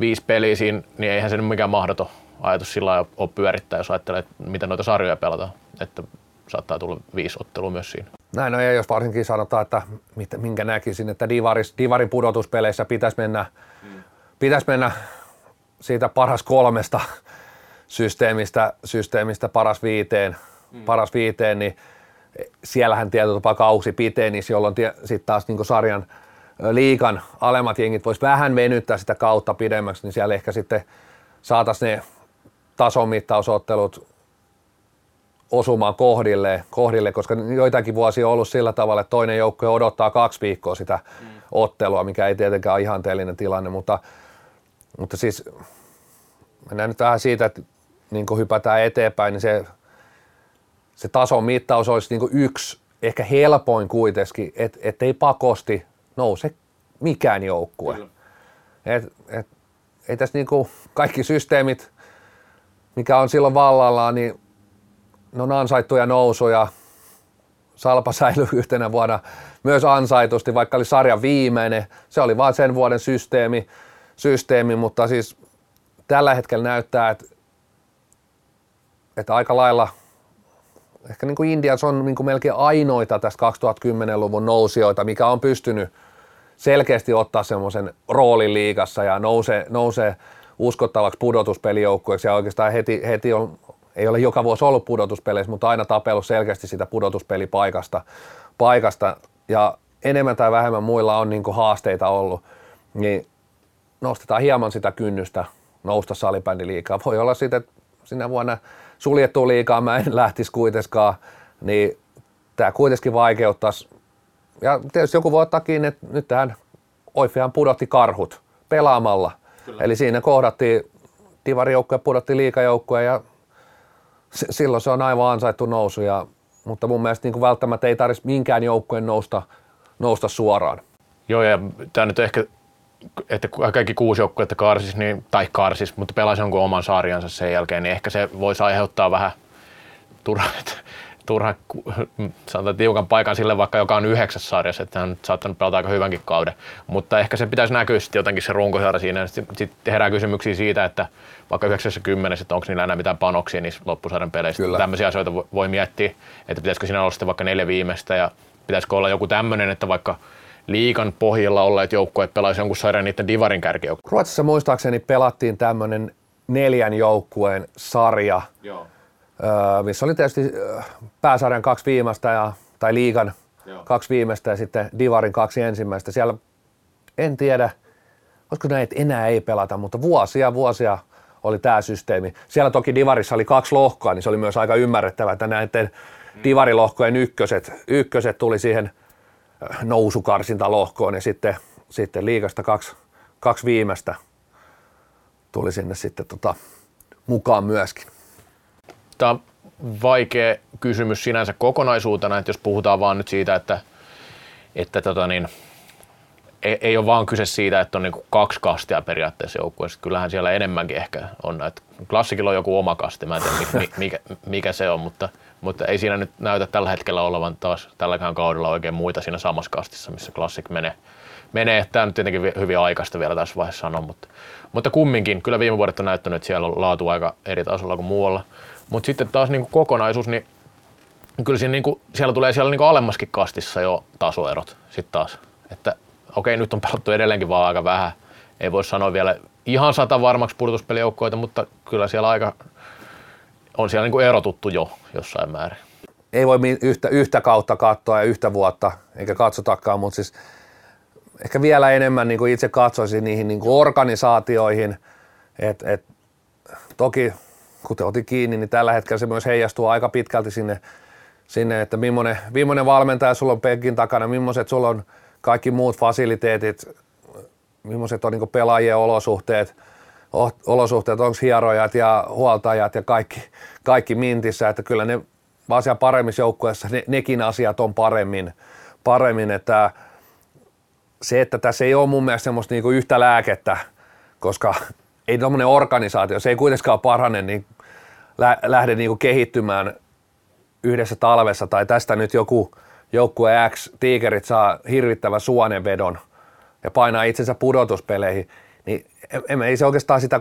viisi peliä siinä, niin eihän se nyt mikään mahdoton ajatus sillä ole pyörittää, jos ajattelee, että miten noita sarjoja pelataan, että saattaa tulla viisi ottelua myös siinä. Näin no ja jos varsinkin sanotaan, että minkä näkisin, että Divaris, Divarin pudotuspeleissä pitäisi mennä, mm. pitäisi mennä siitä paras kolmesta systeemistä, systeemistä paras viiteen, mm. paras viiteen, niin siellähän tietyllä tapaa kausi piteni, jolloin sitten taas niin sarjan liikan alemmat jengit vois vähän venyttää sitä kautta pidemmäksi, niin siellä ehkä sitten saataisiin ne tasomittausottelut osumaan kohdille, kohdille, koska joitakin vuosia on ollut sillä tavalla, että toinen joukkue odottaa kaksi viikkoa sitä mm. ottelua, mikä ei tietenkään ole ihanteellinen tilanne, mutta, mutta siis mennään nyt vähän siitä, että niin kun hypätään eteenpäin, niin se, se tason mittaus olisi niin yksi, ehkä helpoin kuitenkin, että et ei pakosti nouse mikään joukkue. Et, et, ei tässä niin kaikki systeemit, mikä on silloin vallallaan, niin ne on ansaittuja nousuja. Salpa säilyi yhtenä vuonna myös ansaitusti, vaikka oli sarjan viimeinen. Se oli vain sen vuoden systeemi, systeemi mutta siis tällä hetkellä näyttää, että, että aika lailla ehkä niin kuin Indians on niin kuin melkein ainoita tästä 2010-luvun nousijoita, mikä on pystynyt selkeästi ottaa semmoisen roolin liigassa ja nousee, nousee uskottavaksi pudotuspelijoukkueeksi ja oikeastaan heti, heti on ei ole joka vuosi ollut pudotuspeleissä, mutta aina tapellut selkeästi sitä pudotuspelipaikasta paikasta, ja enemmän tai vähemmän muilla on niin haasteita ollut, niin nostetaan hieman sitä kynnystä nousta salibändiliikaa. Voi olla sitten, että sinä vuonna suljettu liikaa mä en lähtisi kuitenkaan, niin tämä kuitenkin vaikeuttaisi. Ja tietysti joku voi ottaa kiinni, että nyt tähän Oifihan pudotti karhut pelaamalla. Kyllä. Eli siinä kohdattiin, divarijoukkue pudotti liikajoukkue ja silloin se on aivan ansaittu nousu, ja, mutta mun mielestä niin kuin välttämättä ei tarvitsisi minkään joukkueen nousta, nousta suoraan. Joo, ja tämä nyt ehkä, että kaikki kuusi joukkuetta karsis, niin, tai karsis, mutta pelaisi jonkun oman sarjansa sen jälkeen, niin ehkä se voisi aiheuttaa vähän turhaa, turha, [LAUGHS] sanotaan tiukan paikan sille vaikka, joka on yhdeksäs sarjassa, että hän on saattanut pelata aika hyvänkin kauden. Mutta ehkä se pitäisi näkyä sitten jotenkin se runkosarja siinä. Sitten sit herää kysymyksiä siitä, että vaikka 90, että onko niillä enää mitään panoksia niissä loppusarjan peleissä. Kyllä. Tämmöisiä asioita voi miettiä, että pitäisikö siinä olla sitten vaikka neljä viimeistä ja pitäisikö olla joku tämmöinen, että vaikka liikan pohjilla olleet joukkueet pelaisi jonkun sarjan niiden divarin kärkijoukkueen. Ruotsissa muistaakseni pelattiin tämmöinen neljän joukkueen sarja. Joo missä oli tietysti pääsarjan kaksi viimeistä ja, tai liigan Joo. kaksi viimeistä ja sitten Divarin kaksi ensimmäistä. Siellä en tiedä, olisiko näin, että enää ei pelata, mutta vuosia vuosia oli tämä systeemi. Siellä toki Divarissa oli kaksi lohkoa, niin se oli myös aika ymmärrettävää, että näiden mm. Divarilohkojen ykköset, ykköset tuli siihen nousukarsintalohkoon ja sitten, sitten liigasta kaksi, kaksi viimeistä tuli sinne sitten tota, mukaan myöskin. Tämä on vaikea kysymys sinänsä kokonaisuutena, että jos puhutaan vaan nyt siitä, että, että tota niin, ei, ei ole vaan kyse siitä, että on niin kaksi kastia periaatteessa joukkueessa. Kyllähän siellä enemmänkin ehkä on. Että klassikilla on joku oma kasti, mä en tiedä mikä, mikä se on, mutta, mutta ei siinä nyt näytä tällä hetkellä olevan taas tälläkään kaudella oikein muita siinä samassa kastissa, missä klassik menee. menee. Tämä nyt tietenkin hyvin aikaista vielä tässä vaiheessa sanoa, mutta, mutta kumminkin, kyllä viime vuodet on näyttänyt, että siellä on laatu aika eri tasolla kuin muualla. Mutta sitten taas niin kuin kokonaisuus, niin kyllä siinä, niin kuin, siellä tulee siellä niin kuin alemmaskin kastissa jo tasoerot sitten taas. Että okei, nyt on pelattu edelleenkin vaan aika vähän. Ei voi sanoa vielä ihan sata varmaksi pudotuspelijoukkoita, mutta kyllä siellä aika on siellä niin kuin erotuttu jo jossain määrin. Ei voi yhtä, yhtä kautta katsoa ja yhtä vuotta, eikä katsotakaan, mutta siis ehkä vielä enemmän niin kuin itse katsoisin niihin niin kuin organisaatioihin, että et, toki kuten otin kiinni, niin tällä hetkellä se myös heijastuu aika pitkälti sinne, sinne että millainen, millainen valmentaja sulla on penkin takana, millaiset sulla on kaikki muut fasiliteetit, millaiset on niin pelaajien olosuhteet, olosuhteet, onko hierojat ja huoltajat ja kaikki, kaikki mintissä, että kyllä ne siellä paremmissa joukkueissa ne, nekin asiat on paremmin, paremmin että se, että tässä ei ole mun mielestä semmoista niinku yhtä lääkettä, koska ei tuommoinen organisaatio, se ei kuitenkaan parane niin lä- lähde niin kehittymään yhdessä talvessa tai tästä nyt joku joukkue X, tiikerit saa hirvittävän suonenvedon ja painaa itsensä pudotuspeleihin, niin emme, ei se oikeastaan sitä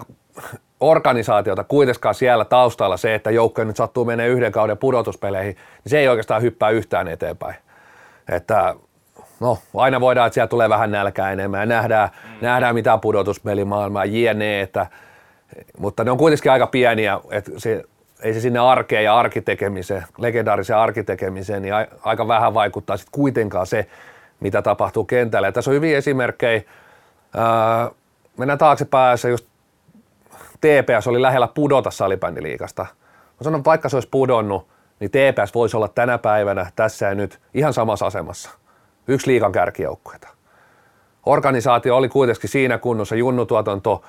organisaatiota kuitenkaan siellä taustalla se, että joukkue nyt sattuu menee yhden kauden pudotuspeleihin, niin se ei oikeastaan hyppää yhtään eteenpäin. Että no, aina voidaan, että siellä tulee vähän nälkää enemmän ja nähdään, mm. nähdään mitä pudotuspelimaailmaa, jne, että, mutta ne on kuitenkin aika pieniä, että se, ei se sinne arkeen ja arkitekemiseen, legendaariseen arkitekemiseen, niin aika vähän vaikuttaa sitten kuitenkaan se, mitä tapahtuu kentällä. Ja tässä on hyviä esimerkkejä. Ää, mennään taaksepäin, just TPS oli lähellä pudota salibändiliikasta. Mä sanon, vaikka se olisi pudonnut, niin TPS voisi olla tänä päivänä tässä ja nyt ihan samassa asemassa. Yksi liikan kärkijoukkueita. Organisaatio oli kuitenkin siinä kunnossa, junnutuotanto,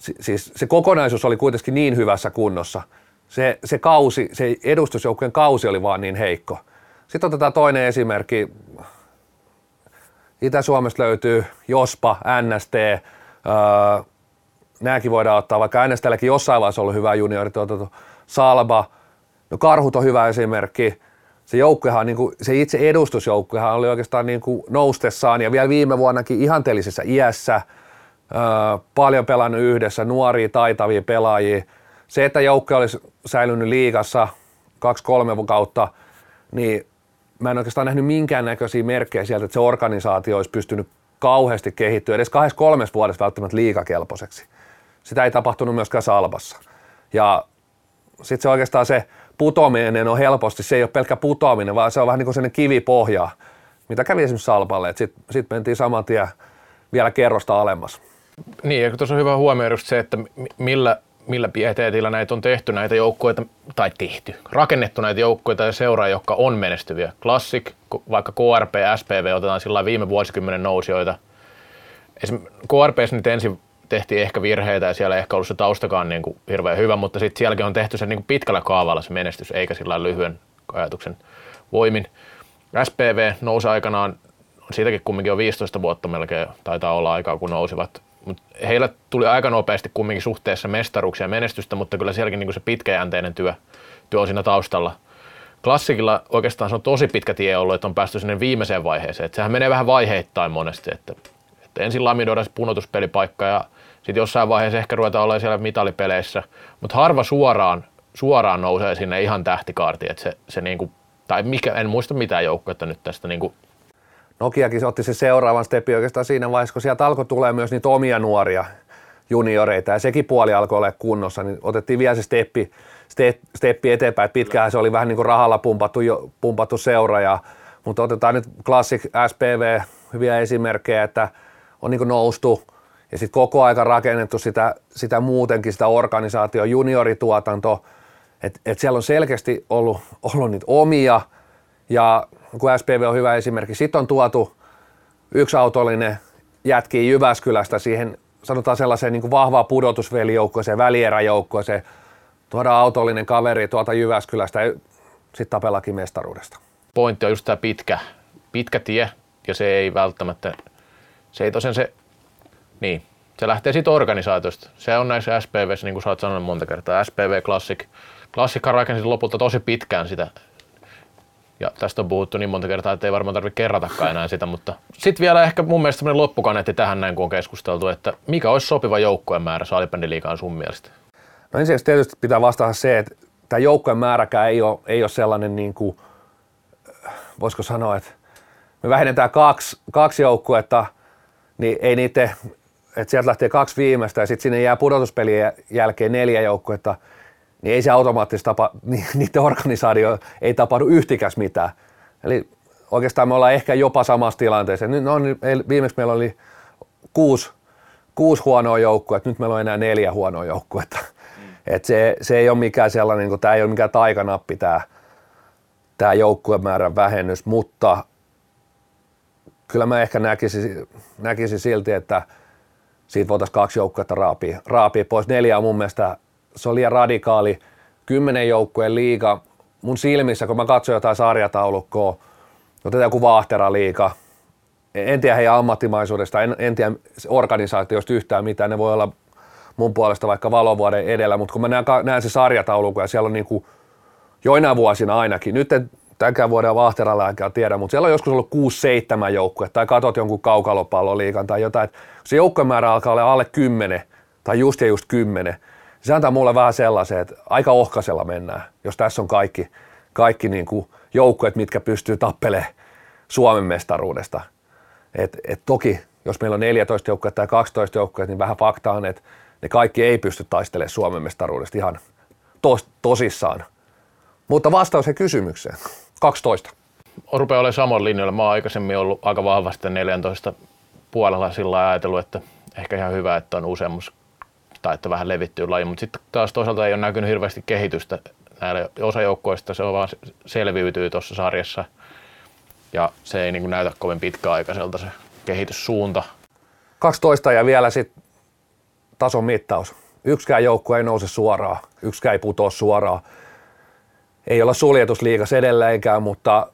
siis se kokonaisuus oli kuitenkin niin hyvässä kunnossa. Se, se kausi, se edustusjoukkueen kausi oli vaan niin heikko. Sitten otetaan toinen esimerkki. Itä-Suomesta löytyy Jospa, NST, öö, nämäkin voidaan ottaa, vaikka NSTlläkin jossain vaiheessa ollut hyvä juniorituotanto, Salba, no Karhut on hyvä esimerkki, se joukkuehan, niin kuin, se itse edustusjoukkuehan oli oikeastaan niin kuin noustessaan ja vielä viime vuonnakin ihanteellisessa iässä, paljon pelannut yhdessä, nuoria, taitavia pelaajia. Se, että joukkue olisi säilynyt liigassa kaksi-kolme kautta, niin mä en oikeastaan nähnyt minkäännäköisiä merkkejä sieltä, että se organisaatio olisi pystynyt kauheasti kehittyä edes kahdessa kolmessa vuodessa välttämättä liikakelpoiseksi. Sitä ei tapahtunut myöskään Salbassa. Ja sitten se oikeastaan se putoaminen on helposti, se ei ole pelkkä putoaminen, vaan se on vähän niin kuin sellainen kivipohja, mitä kävi esimerkiksi Salpalle. Sitten sit mentiin saman tien vielä kerrosta alemmas. Niin, ja tuossa on hyvä huomioida se, että millä, millä pieteetillä näitä on tehty näitä joukkueita, tai tehty, rakennettu näitä joukkueita ja seuraa, jotka on menestyviä. Classic, vaikka KRP, SPV otetaan sillä viime vuosikymmenen nousijoita. Esimerkiksi KRP nyt ensin tehtiin ehkä virheitä ja siellä ei ehkä ollut se taustakaan niin kuin hirveän hyvä, mutta sitten sielläkin on tehty se niin kuin pitkällä kaavalla se menestys, eikä sillä lyhyen ajatuksen voimin. SPV nousi aikanaan, siitäkin kumminkin on 15 vuotta melkein, taitaa olla aikaa kun nousivat, mutta heillä tuli aika nopeasti kumminkin suhteessa mestaruuksia ja menestystä, mutta kyllä sielläkin niin kuin se pitkäjänteinen työ, työ on siinä taustalla. Klassikilla oikeastaan se on tosi pitkä tie ollut, että on päästy sinne viimeiseen vaiheeseen. Että sehän menee vähän vaiheittain monesti, että, että ensin lamidoidaan se punotuspelipaikka ja sitten jossain vaiheessa ehkä ruvetaan olla siellä mitalipeleissä, mutta harva suoraan, suoraan nousee sinne ihan tähtikaartiin, että se, se niinku, tai mikä, en muista mitään joukkuetta nyt tästä niinku Nokiakin otti se seuraavan steppi oikeastaan siinä vaiheessa, kun sieltä alkoi tulee myös niitä omia nuoria junioreita ja sekin puoli alkoi olla kunnossa, niin otettiin vielä se steppi, step, steppi eteenpäin. Pitkään se oli vähän niin kuin rahalla pumpattu, pumpattu seura, ja, mutta otetaan nyt Classic SPV, hyviä esimerkkejä, että on niin kuin noustu, ja sitten koko aika rakennettu sitä, sitä muutenkin, sitä organisaatio, juniorituotanto, että et siellä on selkeästi ollut, ollut niitä omia, ja SPV on hyvä esimerkki, sitten on tuotu yksi autollinen jätki Jyväskylästä siihen, sanotaan sellaiseen niin kuin vahvaa pudotusvelijoukkoeseen, välieräjoukkoeseen, tuodaan autollinen kaveri tuolta Jyväskylästä ja sitten tapellakin mestaruudesta. Pointti on just tämä pitkä, pitkä tie, ja se ei välttämättä, se ei tosiaan se niin, se lähtee siitä organisaatiosta. Se on näissä SPVissä, niin kuin sä oot sanonut monta kertaa, SPV Classic. Klassikka rakensi lopulta tosi pitkään sitä. Ja tästä on puhuttu niin monta kertaa, että ei varmaan tarvitse kerratakaan enää sitä, mutta sitten vielä ehkä mun mielestä semmoinen loppukaneetti tähän näin, kun on keskusteltu, että mikä olisi sopiva joukkueen määrä salibändiliigaan sun mielestä? No ensin tietysti pitää vastata se, että tämä joukkueen määräkään ei ole, ei ole sellainen niin kuin, voisiko sanoa, että me vähennetään kaksi, kaksi joukkuetta, niin ei niiden että sieltä lähtee kaksi viimeistä ja sitten sinne jää pudotuspelien jälkeen neljä joukkuetta, niin ei se automaattisesti tapa, [LAUGHS] niiden organisaatio ei tapahdu yhtikäs mitään. Eli oikeastaan me ollaan ehkä jopa samassa tilanteessa. Nyt on, viimeksi meillä oli kuusi, kuusi huonoa joukkuetta, nyt meillä on enää neljä huonoa joukkuetta. Mm. Et se, se, ei ole mikään sellainen, kun tämä ei ole mikään taikanappi tämä, tämä joukkuemäärän vähennys, mutta kyllä mä ehkä näkisin, näkisin silti, että – siitä voitaisiin kaksi joukkuetta raapia, raapia pois. Neljä on mun mielestä, se on liian radikaali. Kymmenen joukkueen liiga, mun silmissä, kun mä katson jotain sarjataulukkoa, otetaan joku Vaahtera liiga, en tiedä heidän ammattimaisuudesta, en, en tiedä organisaatiosta yhtään mitään, ne voi olla mun puolesta vaikka valovuoden edellä, mutta kun mä näen, näen se sarjataulukko ja siellä on niin kuin joina vuosina ainakin, nyt en tämänkään vuoden Vahteralla enkä tiedä, mutta siellä on joskus ollut 6-7 joukkue tai katot jonkun kaukalopalloliikan tai jotain, se joukkuemäärä alkaa olla alle 10 tai just ja just 10, se antaa mulle vähän sellaisen, että aika ohkasella mennään, jos tässä on kaikki, kaikki niin kuin joukkueet, mitkä pystyy tappelemaan Suomen mestaruudesta. Et, et toki, jos meillä on 14 joukkuetta tai 12 joukkuetta, niin vähän fakta on, että ne kaikki ei pysty taistelemaan Suomen mestaruudesta ihan tos, tosissaan. Mutta vastaus se kysymykseen. 12. Rupeaa olemaan samoin linjoilla. Mä oon aikaisemmin ollut aika vahvasti 14 puolella sillä ajatellut, että ehkä ihan hyvä, että on useammus tai että vähän levittyy laji, mutta sitten taas toisaalta ei ole näkynyt hirveästi kehitystä näillä osajoukkoista, se on vaan selviytyy tuossa sarjassa ja se ei niin kuin näytä kovin pitkäaikaiselta se kehityssuunta. 12 ja vielä sitten tason mittaus. Yksikään joukkue ei nouse suoraan, yksikään ei putoa suoraan. Ei olla suljetusliigas edelleenkään, mutta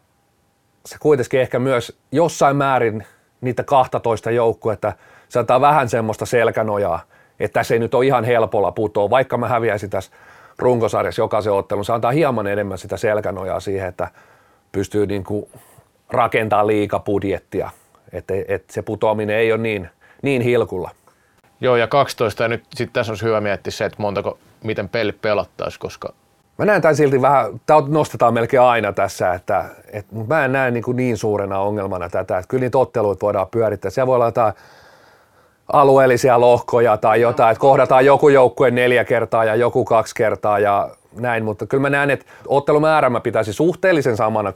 se kuitenkin ehkä myös jossain määrin niitä 12 joukkuetta, se antaa vähän semmoista selkänojaa, että tässä ei nyt ole ihan helpolla putoa, vaikka mä häviäisin tässä runkosarjassa jokaisen ottelun, se antaa hieman enemmän sitä selkänojaa siihen, että pystyy niin kuin rakentaa liikapudjettia, että, että se putoaminen ei ole niin, niin hilkulla. Joo, ja 12, ja nyt sitten tässä olisi hyvä miettiä se, että montako, miten peli pelattaisi, koska Mä näen tämän silti vähän, tämä nostetaan melkein aina tässä, että, että mutta mä en näe niin, kuin niin suurena ongelmana tätä, että kyllä niitä otteluita voidaan pyörittää. Siellä voi olla jotain alueellisia lohkoja tai jotain, että kohdataan joku joukkue neljä kertaa ja joku kaksi kertaa ja näin, mutta kyllä mä näen, että ottelumäärä mä pitäisi suhteellisen samana 26-30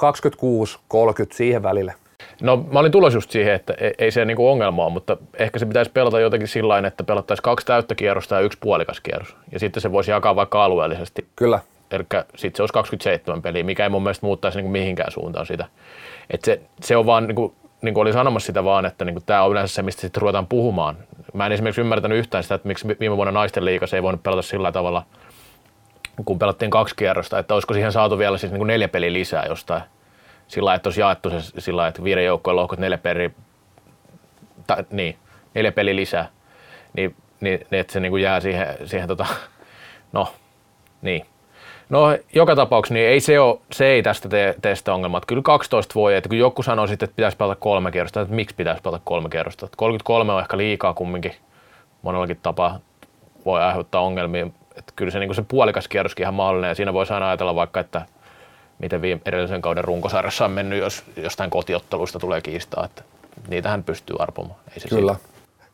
siihen välille. No mä olin tulossa just siihen, että ei se niinku ongelma ole, mutta ehkä se pitäisi pelata jotenkin sillä että pelattaisiin kaksi täyttä kierrosta ja yksi puolikas kierros. Ja sitten se voisi jakaa vaikka alueellisesti. Kyllä. Eli sitten se olisi 27 peliä, mikä ei mun mielestä muuttaisi niinku mihinkään suuntaan sitä. Et se, se on vaan, niinku, niin kuin olin sanomassa sitä vaan, että niin tämä on yleensä se, mistä sitten ruvetaan puhumaan. Mä en esimerkiksi ymmärtänyt yhtään sitä, että miksi viime vuonna naisten liigassa ei voinut pelata sillä tavalla, kun pelattiin kaksi kierrosta, että olisiko siihen saatu vielä siis niin kuin neljä peliä lisää jostain. Sillä että olisi jaettu se sillä että viiden joukkojen lohkot neljä peliä, ta, niin, neljä peliä lisää. Niin, niin, että se niin kuin jää siihen, siihen tota, [LAUGHS] no, niin, No joka tapauksessa niin ei se, ole, se ei tästä tee, tee sitä ongelmaa. Kyllä 12 voi, että kun joku sanoo sitten, että pitäisi pelata kolme kierrosta, että miksi pitäisi pelata kolme kierrosta. 33 on ehkä liikaa kumminkin monellakin tapaa voi aiheuttaa ongelmia. Että kyllä se, niin se puolikas kierroskin ihan mahdollinen ja siinä voisi aina ajatella vaikka, että miten viime, edellisen kauden runkosarjassa on mennyt, jos jostain kotiotteluista tulee kiistaa. Että niitähän pystyy arpomaan. Ei se Kyllä. Siitä.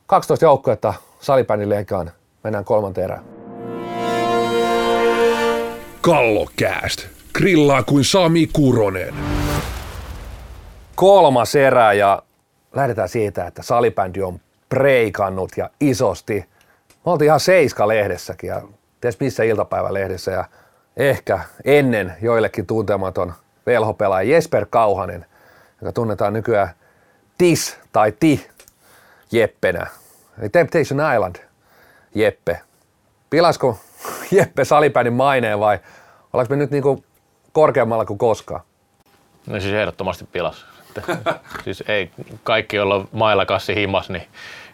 12 joukkuetta salibändille ekaan. Mennään kolmanteen erään. Kallokääst. Grillaa kuin Sami Kuronen. Kolmas erä ja lähdetään siitä, että salibändi on preikannut ja isosti. Me oltiin ihan Seiska-lehdessäkin ja ties missä iltapäivälehdessä ja ehkä ennen joillekin tuntematon velhopelaaja Jesper Kauhanen, joka tunnetaan nykyään TIS tai TI Jeppenä. Eli Temptation Island Jeppe. Pilasko Jeppe Salipäinen maineen vai ollaanko me nyt niinku korkeammalla kuin koskaan? No siis ehdottomasti pilas. [LAUGHS] siis ei kaikki, joilla on mailla kassi himas, niin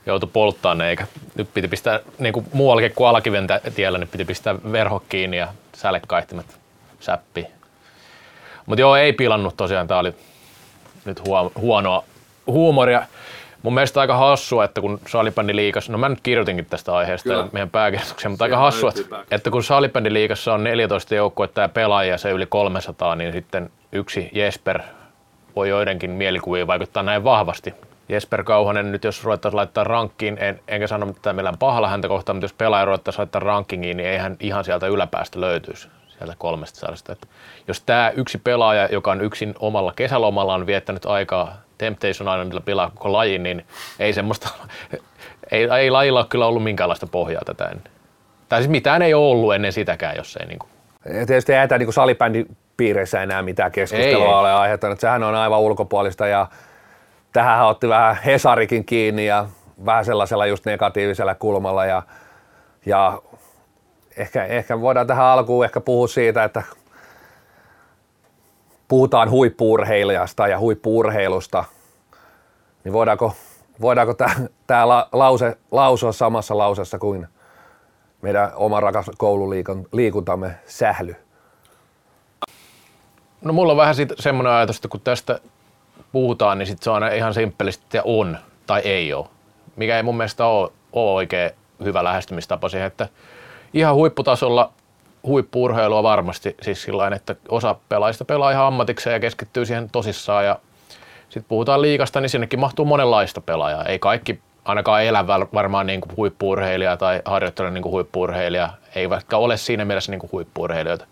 joutu polttaa ne, eikä nyt piti pistää niin kuin muuallakin kuin Alakiven tiellä, niin piti pistää verho kiinni ja sälekaihtimet säppi. Mutta joo, ei pilannut tosiaan, tämä oli nyt huonoa huumoria mun mielestä aika hassua, että kun salibändi liikassa, no mä nyt kirjoitinkin tästä aiheesta Kyllä. meidän pääkirjoitukseen, mutta aika hassua, että, että kun salibändi liikassa on 14 joukkuetta ja pelaajia se yli 300, niin sitten yksi Jesper voi joidenkin mielikuviin vaikuttaa näin vahvasti. Jesper Kauhanen nyt jos ruvettaisiin laittaa rankkiin, en, enkä sano mitään millään pahalla häntä kohtaan, mutta jos pelaaja ruvettaisiin laittaa rankingiin, niin eihän ihan sieltä yläpäästä löytyisi sieltä kolmesta sarjasta. jos tämä yksi pelaaja, joka on yksin omalla kesälomalla on viettänyt aikaa Temptation Islandilla pilaa koko lajin, niin ei semmoista, [LAUGHS] ei, ei lajilla ole kyllä ollut minkäänlaista pohjaa tätä ennen. Tai siis mitään ei ole ollut ennen sitäkään, jos ei niin kuin. Ja tietysti ei niin salibändin piireissä enää mitään keskustelua ei, ole aiheuttanut. Sehän on aivan ulkopuolista ja tähän otti vähän Hesarikin kiinni ja vähän sellaisella just negatiivisella kulmalla ja, ja ehkä, ehkä voidaan tähän alkuun ehkä puhua siitä, että puhutaan huippuurheilijasta ja huippuurheilusta, niin voidaanko, voidaanko tämä lause lausua samassa lausessa kuin meidän oma rakas koululiikuntamme sähly. No mulla on vähän semmoinen ajatus, että kun tästä puhutaan, niin sit se on ihan simppelisti, että on tai ei ole. Mikä ei mun mielestä ole, ole oikein hyvä lähestymistapa siihen, että ihan huipputasolla huippuurheilua varmasti, siis sillä että osa pelaajista pelaa ihan ammatikseen ja keskittyy siihen tosissaan ja sitten puhutaan liikasta, niin sinnekin mahtuu monenlaista pelaajaa. Ei kaikki ainakaan elä varmaan niin kuin huippuurheilija tai harjoittele niin kuin huippuurheilija, ei vaikka ole siinä mielessä niin kuin huippuurheilijoita.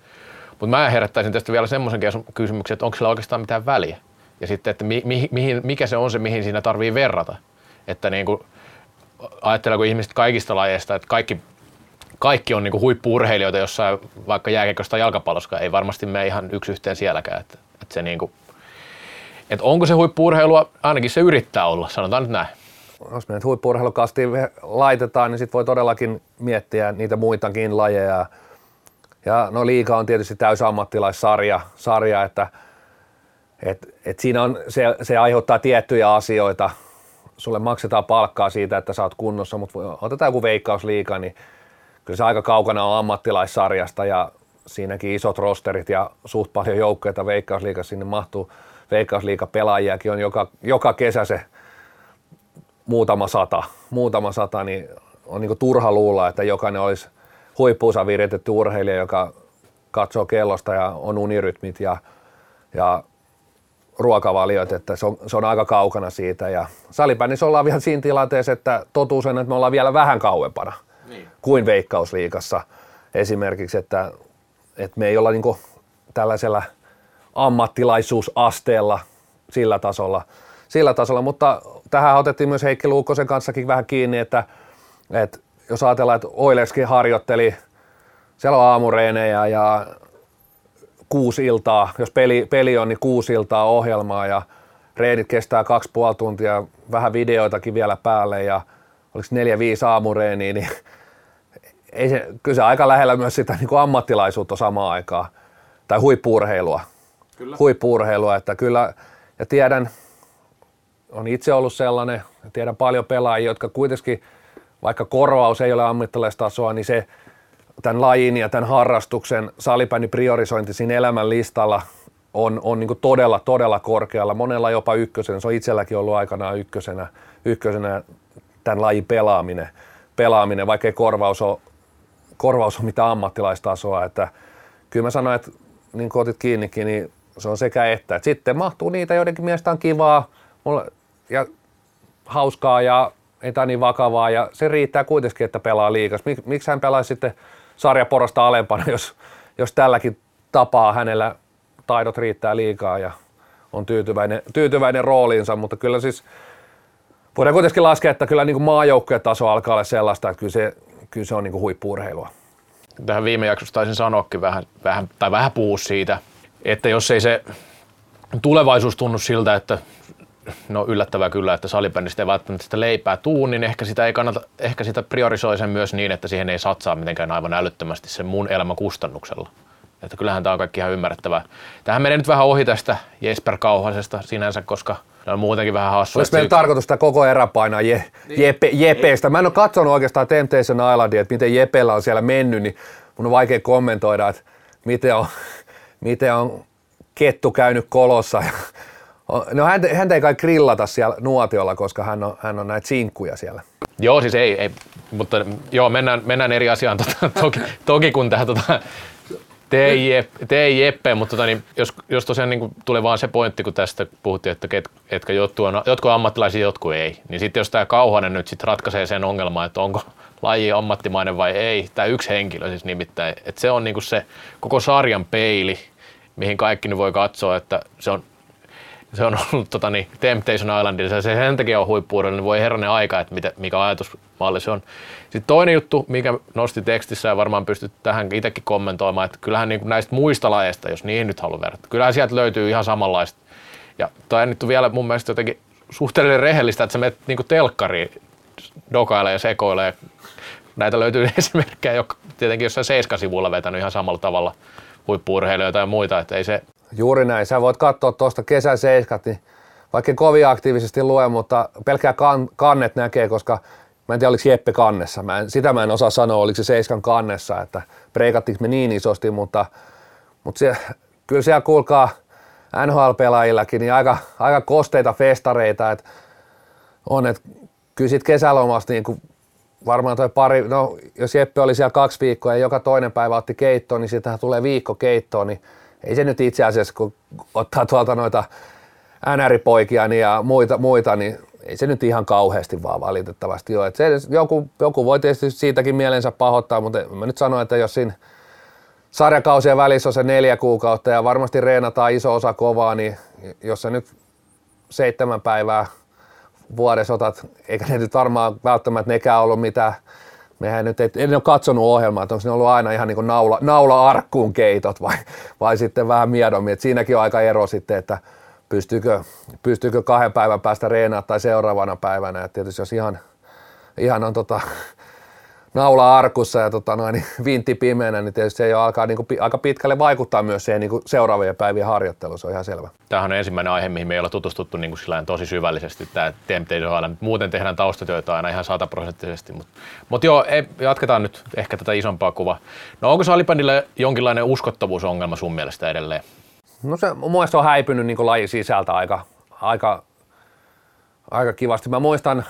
Mutta mä herättäisin tästä vielä semmoisen kysymyksen, että onko sillä oikeastaan mitään väliä. Ja sitten, että mi, mi, mihin, mikä se on se, mihin siinä tarvii verrata. Että niin kuin, ajatteleeko ihmiset kaikista lajeista, että kaikki, kaikki on niin kuin huippuurheilijoita jossain vaikka jääkiekosta tai jalkapallossa, ei varmasti mene ihan yksi yhteen sielläkään. Että, että, se niin kuin, että onko se huippuurheilua, ainakin se yrittää olla, sanotaan nyt näin. Jos me nyt huippuurheilukastiin laitetaan, niin sitten voi todellakin miettiä niitä muitakin lajeja. Ja no liika on tietysti täysin ammattilaissarja, sarja, että et, et siinä on, se, se aiheuttaa tiettyjä asioita. Sulle maksetaan palkkaa siitä, että sä oot kunnossa, mutta otetaan joku veikkausliika, niin kyllä se aika kaukana on ammattilaissarjasta ja siinäkin isot rosterit ja suht paljon joukkoja veikkausliikassa sinne mahtuu. Veikkausliiga pelaajiakin on joka, joka kesä se muutama sata, muutama sata, niin on niin turha luulla, että jokainen olisi huippuunsa viritetty urheilija, joka katsoo kellosta ja on unirytmit ja, ja ruokavaliot, että se on, se on aika kaukana siitä. Ja salibändissä ollaan vielä siinä tilanteessa, että totuus on, että me ollaan vielä vähän kauempana niin. kuin Veikkausliikassa esimerkiksi, että, että me ei olla niin tällaisella ammattilaisuusasteella sillä tasolla, sillä tasolla, mutta tähän otettiin myös Heikki Luukkosen kanssakin vähän kiinni, että, että jos ajatellaan, että Oileskin harjoitteli, siellä on aamureenejä ja kuusi iltaa, jos peli, peli on, niin kuusi iltaa ohjelmaa ja reenit kestää kaksi puoli tuntia, vähän videoitakin vielä päälle ja oliko neljä, viisi aamureeniä, niin ei se, kyllä se aika lähellä myös sitä niin kuin ammattilaisuutta samaan aikaan, tai huippuurheilua. Kyllä. Huippuurheilua, että kyllä, ja tiedän, on itse ollut sellainen, ja tiedän paljon pelaajia, jotka kuitenkin, vaikka korvaus ei ole ammattilaistasoa, niin se tämän lajin ja tämän harrastuksen salibändi priorisointi siinä elämän listalla on, on niin todella, todella korkealla. Monella jopa ykkösenä. Se on itselläkin ollut aikanaan ykkösenä, ykkösenä tämän lajin pelaaminen, pelaaminen vaikka ei korvaus ole, korvaus ole mitään ammattilaistasoa. Että kyllä mä sanoin, että niin kuin otit kiinnikin, niin se on sekä että. että sitten mahtuu niitä, joidenkin mielestä on kivaa ja hauskaa ja ei tämä niin vakavaa ja se riittää kuitenkin, että pelaa liikas. Mik, miksi hän pelaisi sitten sarjaporasta alempana, jos, jos tälläkin tapaa hänellä taidot riittää liikaa ja on tyytyväinen, tyytyväinen rooliinsa, mutta kyllä siis voidaan kuitenkin laskea, että kyllä niin maajoukkojen taso alkaa olla sellaista, että kyllä se, kyllä se on niin huippuurheilua. Tähän viime jaksossa taisin sanoakin vähän, vähän, tai vähän puhua siitä, että jos ei se tulevaisuus tunnu siltä, että no yllättävää kyllä, että salibändistä ei välttämättä sitä leipää tuu, niin ehkä sitä, ei kannata, ehkä sitä priorisoi sen myös niin, että siihen ei satsaa mitenkään aivan älyttömästi sen mun elämän kustannuksella. Että kyllähän tämä on kaikki ihan ymmärrettävää. Tähän menee nyt vähän ohi tästä Jesper Kauhasesta sinänsä, koska ne on muutenkin vähän hassu. Olisi meidän tarkoitus tämä koko erä painaa je, niin. jepe, Jepeistä. Mä en ole katsonut oikeastaan Temptation Islandia, että miten Jepellä on siellä mennyt, niin mun on vaikea kommentoida, että miten on, miten on kettu käynyt kolossa [LAUGHS] No häntä, häntä ei kai grillata siellä nuotiolla, koska hän on, hän on näitä sinkkuja siellä. Joo, siis ei, ei mutta joo, mennään, mennään eri asiaan tota, [LAUGHS] toki, toki kun tähän tota, te ei Jeppe, mutta tota, niin, jos, jos tosiaan niin tulee vaan se pointti, kun tästä puhuttiin, että ket, etkä jotkut on, jotkut on ammattilaisia, jotkut ei, niin sitten jos tämä Kauhanen nyt sit ratkaisee sen ongelman, että onko laji ammattimainen vai ei, tämä yksi henkilö siis nimittäin, että se on niin se koko sarjan peili, mihin kaikki nyt voi katsoa, että se on se on ollut tota, niin, Temptation Islandissa ja se sen takia on huippu niin voi herranen aika, että mitä, mikä ajatusmalli se on. Sitten toinen juttu, mikä nosti tekstissä ja varmaan pystyt tähän itsekin kommentoimaan, että kyllähän niin näistä muista lajeista, jos niihin nyt haluaa verrata, kyllähän sieltä löytyy ihan samanlaista. Ja toi nyt on vielä mun mielestä jotenkin suhteellisen rehellistä, että sä menet niin telkkariin dokailee ja sekoilee. Näitä löytyy [LAUGHS] esimerkkejä, jotka tietenkin jossain seiskasivulla vetänyt ihan samalla tavalla huippuurheilijoita ja muita, että ei se Juuri näin. Sä voit katsoa tuosta kesän seiskat, niin vaikka kovin aktiivisesti lue, mutta pelkää kan, kannet näkee, koska Mä en tiedä, oliko Jeppe kannessa. Mä en, sitä mä en osaa sanoa, oliko se seiskan kannessa, että breikattiinko me niin isosti, mutta, mutta se, kyllä siellä kuulkaa NHL-pelaajillakin niin aika, aika kosteita festareita, että on, että kyllä sitten kesälomasta niin kuin varmaan toi pari, no jos Jeppe oli siellä kaksi viikkoa ja joka toinen päivä otti keittoon, niin siitähän tulee viikko keittoon, niin ei se nyt itse asiassa, kun ottaa tuolta noita NR-poikia ja muita, muita, niin ei se nyt ihan kauheasti vaan valitettavasti ole. se, joku, joku voi tietysti siitäkin mielensä pahoittaa, mutta mä nyt sanon, että jos siinä sarjakausien välissä on se neljä kuukautta ja varmasti reenataan iso osa kovaa, niin jos se nyt seitsemän päivää vuodessa otat, eikä ne nyt varmaan välttämättä nekään ollut mitään, mehän nyt ei, en ole katsonut ohjelmaa, että onko ne ollut aina ihan niin kuin naula, naula-arkkuun keitot vai, vai sitten vähän miedommin, että siinäkin on aika ero sitten, että pystyykö, pystyykö kahden päivän päästä reenaa tai seuraavana päivänä, että tietysti jos ihan, ihan on tota, naula arkussa ja tota noin, niin [LAUGHS] vintti pimeänä, niin tietysti se jo alkaa niin kuin, aika pitkälle vaikuttaa myös siihen niin kuin seuraavien päivien harjoitteluun, se on ihan selvä. Tämähän on ensimmäinen aihe, mihin me ei ole tutustuttu niin kuin tosi syvällisesti, tämä Temptation Muuten tehdään taustatyötä aina ihan sataprosenttisesti, mutta, mutta joo, ei, jatketaan nyt ehkä tätä isompaa kuvaa. No onko salibändille jonkinlainen uskottavuusongelma sun mielestä edelleen? No se mun mielestä on häipynyt niin laji sisältä aika, aika, aika kivasti. Mä muistan,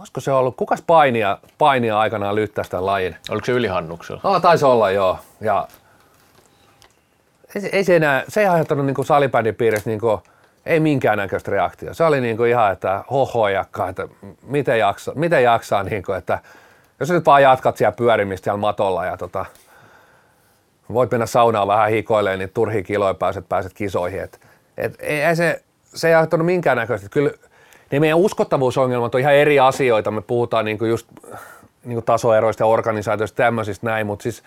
olisiko se ollut, kukas painia, painia aikanaan lyttäisi tämän lajin? Oliko se ylihannuksella? No, taisi olla joo. Ja ei, ei se enää, se ei aiheuttanut niin salibändin piirissä niin kuin, ei minkäännäköistä reaktiota. Se oli niin kuin ihan, että hohojakka, että miten jaksaa, miten jaksaa niin kuin, että jos nyt vaan jatkat siellä pyörimistä siellä matolla ja tota, voit mennä saunaan vähän hikoilleen, niin turhi kiloja pääset, pääset kisoihin. Et, et, ei se, se ei aiheuttanut minkäännäköistä. Kyllä ne meidän uskottavuusongelmat on ihan eri asioita. Me puhutaan niinku just niinku tasoeroista ja organisaatioista tämmöisistä näin, mutta siis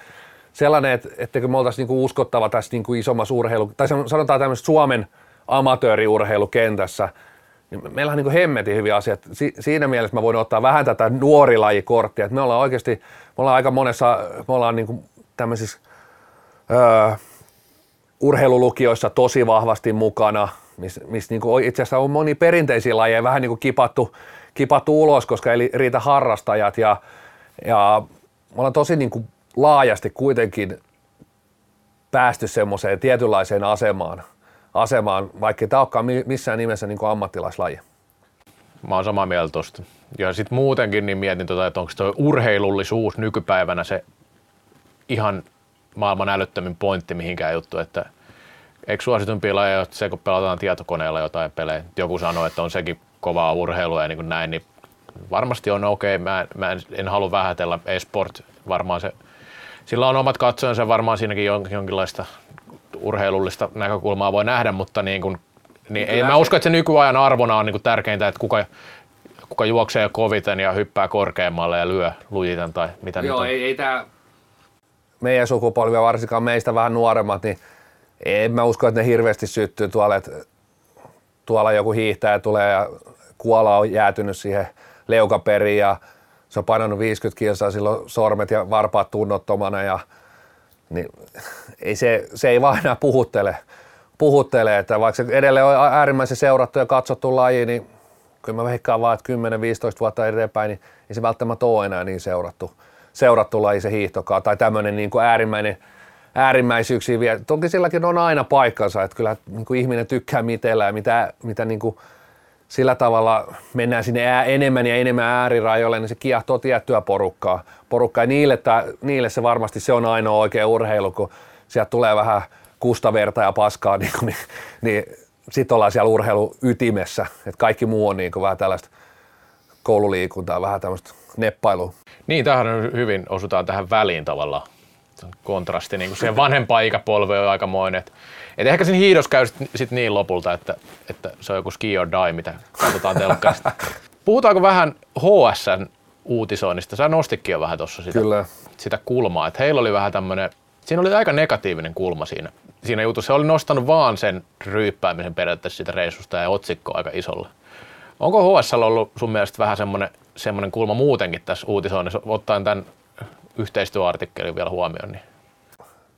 sellainen, että, kun me oltaisiin niinku uskottava tässä niinku isommassa urheilu, tai sanotaan tämmöistä Suomen amatööriurheilukentässä, niin meillä on niin hemmetin hyviä asioita. Si- siinä mielessä mä voin ottaa vähän tätä nuorilajikorttia, että me ollaan oikeasti, me ollaan aika monessa, me ollaan niin tämmöisissä öö, urheilulukioissa tosi vahvasti mukana – missä mis niinku itse asiassa on moni perinteisiä lajeja vähän niinku kipattu, kipattu ulos, koska ei riitä harrastajat ja, ja me ollaan tosi niinku laajasti kuitenkin päästy semmoiseen tietynlaiseen asemaan, asemaan vaikka tämä olekaan missään nimessä niin ammattilaislaji. Mä oon samaa mieltä tosta. Ja sitten muutenkin niin mietin, tota, että onko tuo urheilullisuus nykypäivänä se ihan maailman älyttömin pointti mihinkään juttu, että – eikö suositumpia lajeja se, kun pelataan tietokoneella jotain pelejä? Joku sanoi, että on sekin kovaa urheilua ja niin kuin näin, niin varmasti on okei. Okay. Mä, mä en, en halua vähätellä e-sport. Varmaan se, sillä on omat katsojansa, varmaan siinäkin jonkinlaista urheilullista näkökulmaa voi nähdä, mutta niin kuin, niin ei, mä usko, että se nykyajan arvona on niin kuin tärkeintä, että kuka, kuka juoksee koviten ja hyppää korkeammalle ja lyö lujiten tai mitä Joo, nyt on. ei, ei tämä meidän sukupolvi, varsinkaan meistä vähän nuoremmat, niin en mä usko, että ne hirveästi syttyy. Tuolla, että tuolla joku hiihtäjä tulee ja kuola on jäätynyt siihen leukaperiin ja se on painanut 50 kilsaa, silloin sormet ja varpaat tunnottomana ja niin [LAUGHS] ei se, se ei vaan enää puhuttele, puhuttele, että vaikka se edelleen on äärimmäisen seurattu ja katsottu laji, niin kyllä mä veikkaan vaan, että 10-15 vuotta eteenpäin, niin ei se välttämättä ole enää niin seurattu, seurattu laji se hiihtokaa tai tämmöinen niin kuin äärimmäinen äärimmäisyyksiä vielä. Toki silläkin on aina paikkansa, että kyllä niin kuin ihminen tykkää mitellä ja mitä, mitä niin kuin sillä tavalla mennään sinne enemmän ja enemmän äärirajoille, niin se kiehtoo tiettyä porukkaa. porukkaa. Ja niille, tää, niille se varmasti se on ainoa oikea urheilu, kun sieltä tulee vähän kustaverta ja paskaa, [LAUGHS] niin, niin, niin sitten ollaan siellä urheilu ytimessä. että kaikki muu on niin kuin vähän tällaista koululiikuntaa, vähän tämmöistä neppailua. Niin, tähän hyvin, osutaan tähän väliin tavallaan kontrasti niin siihen vanhempaan ikäpolveen on aikamoinen. Et, et ehkä siinä hiidos käy sit, sit niin lopulta, että, että se on joku ski or die, mitä katsotaan telkkarista. Puhutaanko vähän HSN uutisoinnista? Sä nostikin jo vähän tuossa sitä, Kyllä. sitä kulmaa, että heillä oli vähän tämmöinen, siinä oli aika negatiivinen kulma siinä, siinä jutussa. Se oli nostanut vaan sen ryyppäämisen periaatteessa sitä reissusta ja otsikko aika isolla. Onko HSL ollut sun mielestä vähän semmoinen, semmoinen kulma muutenkin tässä uutisoinnissa, ottaen tämän yhteistyöartikkeli vielä huomioon. Niin.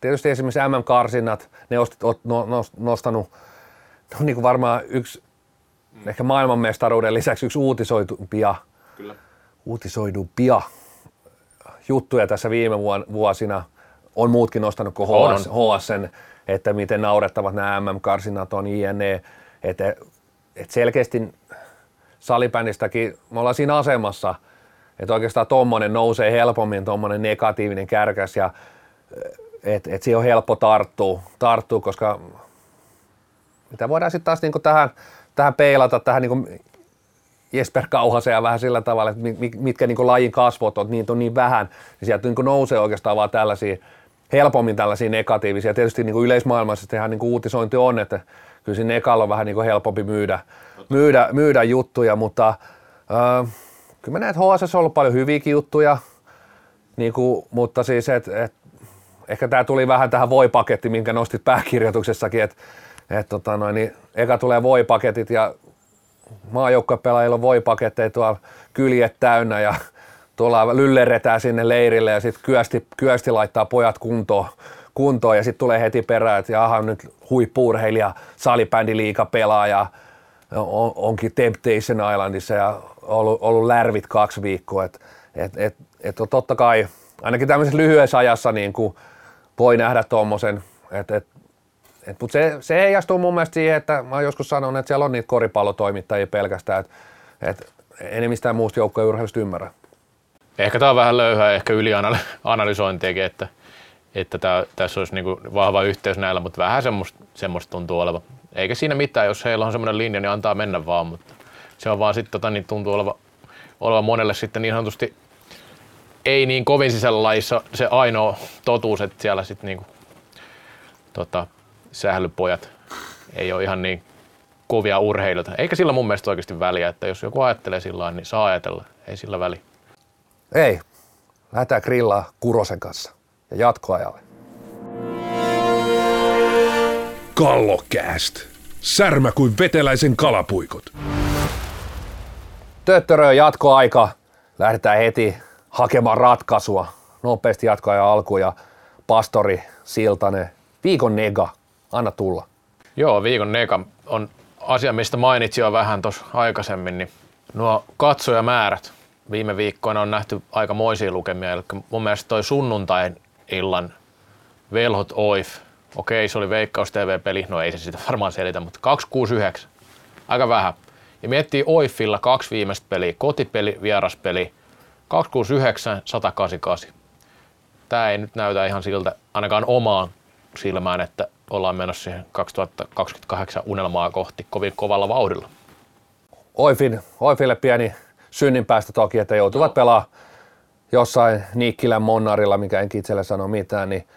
Tietysti esimerkiksi MM-karsinnat, ne olet no, no, nostanut, no niin kuin varmaan yksi, ehkä maailmanmestaruuden lisäksi yksi uutisoitumpia Kyllä. uutisoidumpia juttuja tässä viime vuosina. On muutkin nostanut kuin HS, HSN, että miten naurettavat nämä MM-karsinat on, INE. Että, että selkeästi salibändistäkin me ollaan siinä asemassa, että oikeastaan tuommoinen nousee helpommin, tuommoinen negatiivinen kärkäs ja että et siihen on helppo tarttua, tarttua koska mitä voidaan sitten taas niinku tähän, tähän peilata, tähän niinku Jesper Kauhasen ja vähän sillä tavalla, että mitkä niinku lajin kasvot on, niitä on niin vähän, niin sieltä niinku nousee oikeastaan vaan tällaisia, helpommin tällaisia negatiivisia. Tietysti niinku yleismaailmassa ihan niinku uutisointi on, että kyllä siinä ekalla on vähän niinku helpompi myydä, myydä, myydä juttuja, mutta äh, kyllä mä näen, että HS on ollut paljon hyviäkin juttuja, niinku, mutta siis, että et, ehkä tämä tuli vähän tähän voipaketti, minkä nostit pääkirjoituksessakin, että et, tota niin eka tulee voipaketit ja maajoukkuepelaajilla on voipaketteja tuolla kyljet täynnä ja tuolla lylleretään sinne leirille ja sitten kyösti, kyösti laittaa pojat kuntoon, kuntoon ja sitten tulee heti perään, että jaha nyt huippuurheilija, salibändi liiga pelaaja, on, onkin Temptation Islandissa ja ollut, ollut lärvit kaksi viikkoa, että et, et, et totta kai ainakin tämmöisessä lyhyessä ajassa niin kuin voi nähdä tuommoisen, et, et, mutta se, se heijastuu mun mielestä siihen, että mä joskus sanonut, että siellä on niitä koripallotoimittajia pelkästään, että et, en muusta joukkojen urheilusta ymmärrä. Ehkä tämä on vähän löyhää, ehkä ylianalysointiakin, että, että tää, tässä olisi niinku vahva yhteys näillä, mutta vähän semmoista, semmoista tuntuu olevan. Eikä siinä mitään, jos heillä on semmoinen linja, niin antaa mennä vaan, mutta se on vaan sitten, tota, niin tuntuu oleva, oleva monelle sitten niin sanotusti ei niin kovin sisällä lajissa se ainoa totuus, että siellä sitten niinku, tota, sählypojat ei ole ihan niin kovia urheilijoita. Eikä sillä mun mielestä oikeasti väliä, että jos joku ajattelee sillä niin saa ajatella. Ei sillä väliä. Ei. Lähdetään grillaa Kurosen kanssa ja jatkoajalle. Kallokääst. Särmä kuin veteläisen kalapuikot. Töttörö jatkoaika. Lähdetään heti hakemaan ratkaisua. Nopeasti jatkoajan alku ja Pastori Siltanen. Viikon nega. Anna tulla. Joo, viikon nega on asia, mistä mainitsin jo vähän tuossa aikaisemmin, niin nuo katsojamäärät viime viikkoina on nähty aika moisia lukemia. Eli mun mielestä toi sunnuntain illan Velhot Oif, okei se oli Veikkaus TV-peli, no ei se sitä varmaan selitä, mutta 269, aika vähän. Ja miettii Oifilla kaksi viimeistä peliä, kotipeli, vieraspeli, 269, 188. Tämä ei nyt näytä ihan siltä, ainakaan omaan silmään, että ollaan menossa siihen 2028 unelmaa kohti kovin kovalla vauhdilla. Oifin, Oifille pieni synninpäästö toki, että joutuvat no. pelaamaan jossain Nikkilän Monnarilla, mikä en itselle sano mitään, niin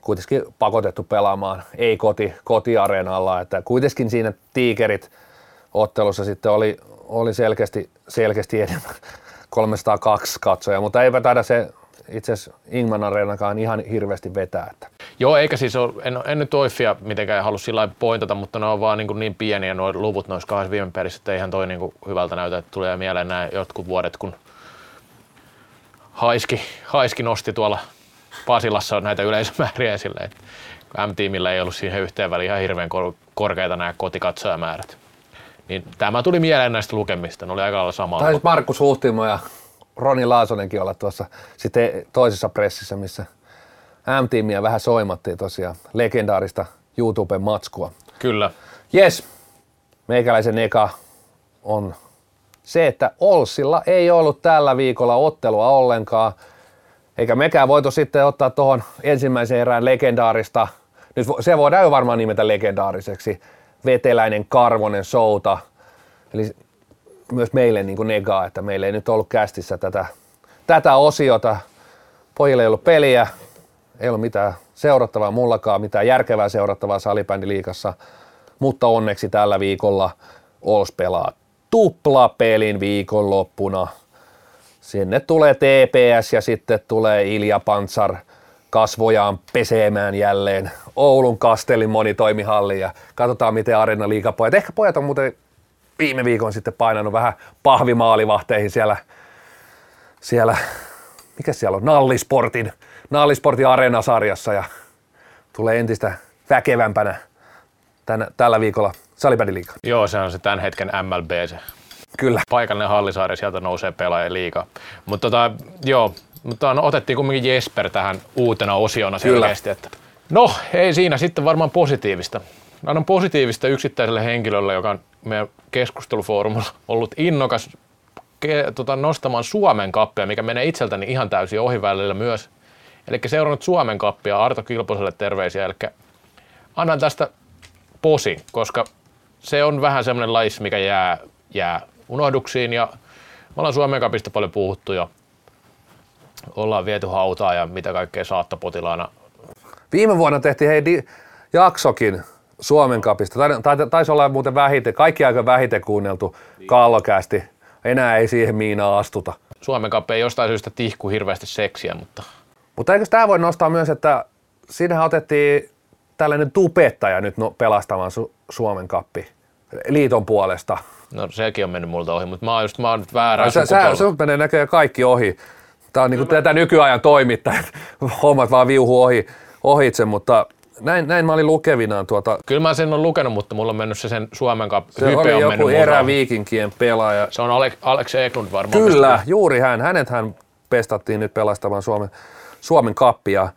kuitenkin pakotettu pelaamaan ei koti, kotiareenalla, että kuitenkin siinä tiikerit ottelussa sitten oli, oli selkeästi, selkeästi enemmän [LAUGHS] 302 katsoja, mutta eipä taida se itse asiassa Ingman Areenakaan ihan hirveästi vetää. Että. Joo, eikä siis ole, en, en nyt Oiffia mitenkään halua sillä pointata, mutta ne on vaan niin, niin pieniä nuo luvut noissa kahdessa viime perissä, että eihän toi niin hyvältä näytä, että tulee mieleen nämä jotkut vuodet, kun Haiski, Haiski nosti tuolla Pasilassa näitä yleisömääriä esille, että M-tiimillä ei ollut siihen yhteen väliin ihan hirveän korkeita nämä kotikatsojamäärät. Niin tämä tuli mieleen näistä lukemista, ne oli aika lailla samaa. Taisi Markus Huhtimo ja Roni Laasonenkin olla tuossa sitten toisessa pressissä, missä M-tiimiä vähän soimattiin tosiaan legendaarista YouTuben matskua. Kyllä. Yes, meikäläisen eka on se, että Olsilla ei ollut tällä viikolla ottelua ollenkaan, eikä mekään voitu sitten ottaa tuohon ensimmäiseen erään legendaarista, nyt se voidaan jo varmaan nimetä legendaariseksi, veteläinen Karvonen Souta, eli myös meille niin kuin negaa, että meillä ei nyt ollut kästissä tätä, tätä osiota. Pojille ei ollut peliä, ei ollut mitään seurattavaa mullakaan, mitään järkevää seurattavaa salibändiliikassa, mutta onneksi tällä viikolla Ols pelaa tuplapelin viikonloppuna. Sinne tulee TPS ja sitten tulee Ilja Pantsar kasvojaan pesemään jälleen Oulun Kastelin monitoimihalliin ja katsotaan miten Arena liikapojat. Ehkä pojat on muuten viime viikon sitten painanut vähän pahvimaalivahteihin siellä, siellä mikä siellä on, Nallisportin, Nallisportin areenasarjassa ja tulee entistä väkevämpänä tänä, tällä viikolla Salibändiliiga. Joo, se on se tämän hetken MLB, se Kyllä. Paikallinen Hallisaari, sieltä nousee pelaaja liikaa. Mutta tota, joo, mutta no, otettiin kumminkin Jesper tähän uutena osiona selkeästi. Että no, ei siinä sitten varmaan positiivista. Annan positiivista yksittäiselle henkilölle, joka on meidän keskustelufoorumilla ollut innokas ke, tota, nostamaan Suomen kappia, mikä menee itseltäni ihan täysin ohi välillä myös. Eli seurannut Suomen kappia Arto Kilposelle terveisiä. Eli annan tästä posi, koska se on vähän semmoinen lais, mikä jää, jää unohduksiin ja me ollaan Suomen kapista paljon puhuttu ja ollaan viety hautaa ja mitä kaikkea saattapotilaana. Viime vuonna tehtiin hei di- jaksokin Suomen kapista. Tai, tai, taisi olla muuten vähite, kaikki aika vähite kuunneltu kallokästi. Enää ei siihen miinaa astuta. Suomen kappi ei jostain syystä tihku hirveästi seksiä, mutta Mutta eikö tämä voi nostaa myös, että siinähän otettiin tällainen tupettaja nyt no, pelastamaan Su- Suomen kappi liiton puolesta. no sekin on mennyt multa ohi, mutta mä oon just mä oon nyt väärää Sä, sä, sinut menee näköjään kaikki ohi. Tämä on niin kuin tätä nykyajan toimittajat, [LAUGHS] hommat vaan viuhu ohi, ohitse, mutta näin, näin mä olin lukevinaan tuota. Kyllä mä sen on lukenut, mutta mulla on mennyt se sen Suomen kappi. Se hype oli on joku eräviikinkien pelaaja. Se on Alex, Alex Eklund varmaan. Kyllä, juuri hän. Hänet hän pestattiin nyt pelastamaan Suomen, Suomen kappia.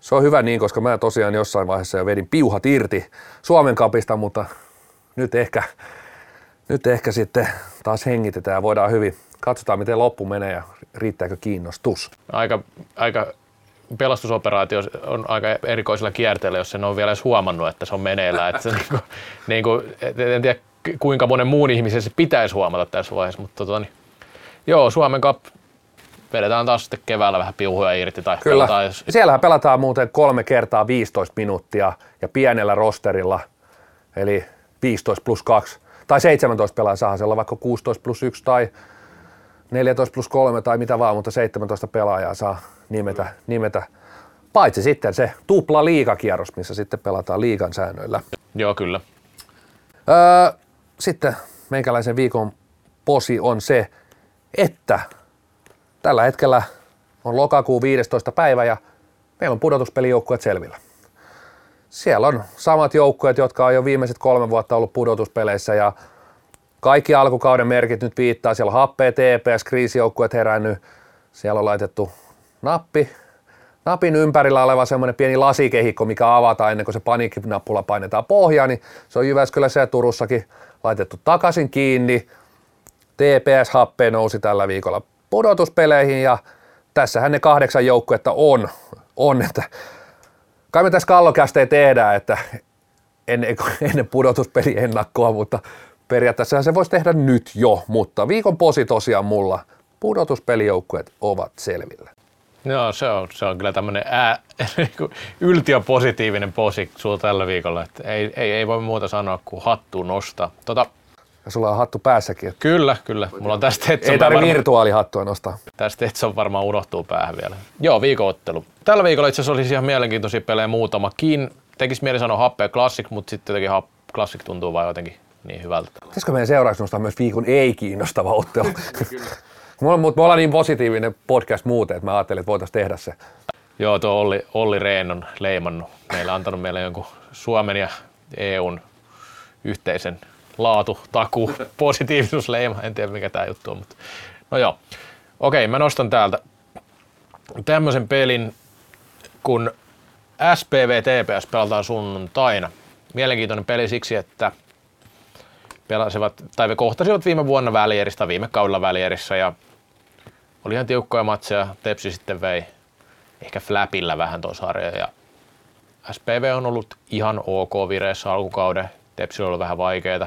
Se on hyvä niin, koska mä tosiaan jossain vaiheessa jo vedin piuhat irti Suomen kapista, mutta nyt ehkä, nyt ehkä sitten taas hengitetään ja voidaan hyvin. Katsotaan, miten loppu menee ja riittääkö kiinnostus. Aika, aika pelastusoperaatio on aika erikoisella kierteellä, jos sen on vielä edes huomannut, että se on meneillään. Että se [LAUGHS] niinku, niinku, et- en tiedä kuinka monen muun ihmisen se pitäisi huomata tässä vaiheessa, mutta tota, niin, joo, Suomen Cup vedetään taas sitten keväällä vähän piuhuja irti tai Kyllä. pelataan, jos Siellähän pelataan muuten kolme kertaa 15 minuuttia ja pienellä rosterilla, eli 15 plus 2, tai 17 pelaajaa saa siellä vaikka 16 plus 1 tai 14 plus 3 tai mitä vaan, mutta 17 pelaajaa saa nimetä, nimetä. Paitsi sitten se tupla liigakierros, missä sitten pelataan liigan säännöillä. Joo, kyllä. Öö, sitten meikäläisen viikon posi on se, että tällä hetkellä on lokakuun 15. päivä ja meillä on pudotuspelijoukkueet selvillä. Siellä on samat joukkueet, jotka on jo viimeiset kolme vuotta ollut pudotuspeleissä ja kaikki alkukauden merkit nyt viittaa. Siellä on happea, TPS, kriisijoukkueet herännyt. Siellä on laitettu nappi, napin ympärillä oleva semmoinen pieni lasikehikko, mikä avataan ennen kuin se paniikkinappula painetaan pohjaan, niin se on Jyväskylässä ja Turussakin laitettu takaisin kiinni. TPS-happe nousi tällä viikolla pudotuspeleihin ja tässähän ne kahdeksan joukkuetta on, on että kai me tässä kallokästejä tehdään, että ennen, ennen pudotuspeli ennakkoa, mutta periaatteessa se voisi tehdä nyt jo, mutta viikon posi tosiaan mulla, pudotuspelijoukkueet ovat selvillä. Joo, se on, se on kyllä tämmöinen ää, [LAUGHS] niinku yltiöpositiivinen posi sulla tällä viikolla. Että ei, ei, ei voi muuta sanoa kuin hattu nostaa. Tota, Ja sulla on hattu päässäkin, että kyllä, kyllä. Mulla on tästä ei tarvitse varmaan- virtuaalihattua nostaa. Tästä Etson varmaan unohtuu päähän vielä. Joo, viikoottelu. Tällä viikolla itse asiassa olisi ihan mielenkiintoisia pelejä muutamakin. Tekis mieli sanoa happea Classic, mutta sitten jotenkin hap, Classic tuntuu vaan jotenkin niin hyvältä. Pitäisikö meidän seuraavaksi nostaa myös viikon ei-kiinnostava ottelu? [LAUGHS] Mulla, mutta me ollaan niin positiivinen podcast muuten, että mä ajattelin, että voitaisiin tehdä se. Joo, tuo Olli, Olli Rehn on leimannut. Meillä antanut meille jonkun Suomen ja EUn yhteisen laatu, taku, [LAUGHS] positiivisuusleima. En tiedä mikä tämä juttu on, mutta no joo. Okei, mä nostan täältä tämmöisen pelin, kun SPV TPS pelataan sunnuntaina. Mielenkiintoinen peli siksi, että pelasivat, tai kohtasivat viime vuonna välieristä, viime kaudella välierissä ja oli ihan tiukkoja matseja. Tepsi sitten vei ehkä flapilla vähän tuon sarjan ja SPV on ollut ihan ok vireessä alkukauden. Tepsillä on ollut vähän vaikeita.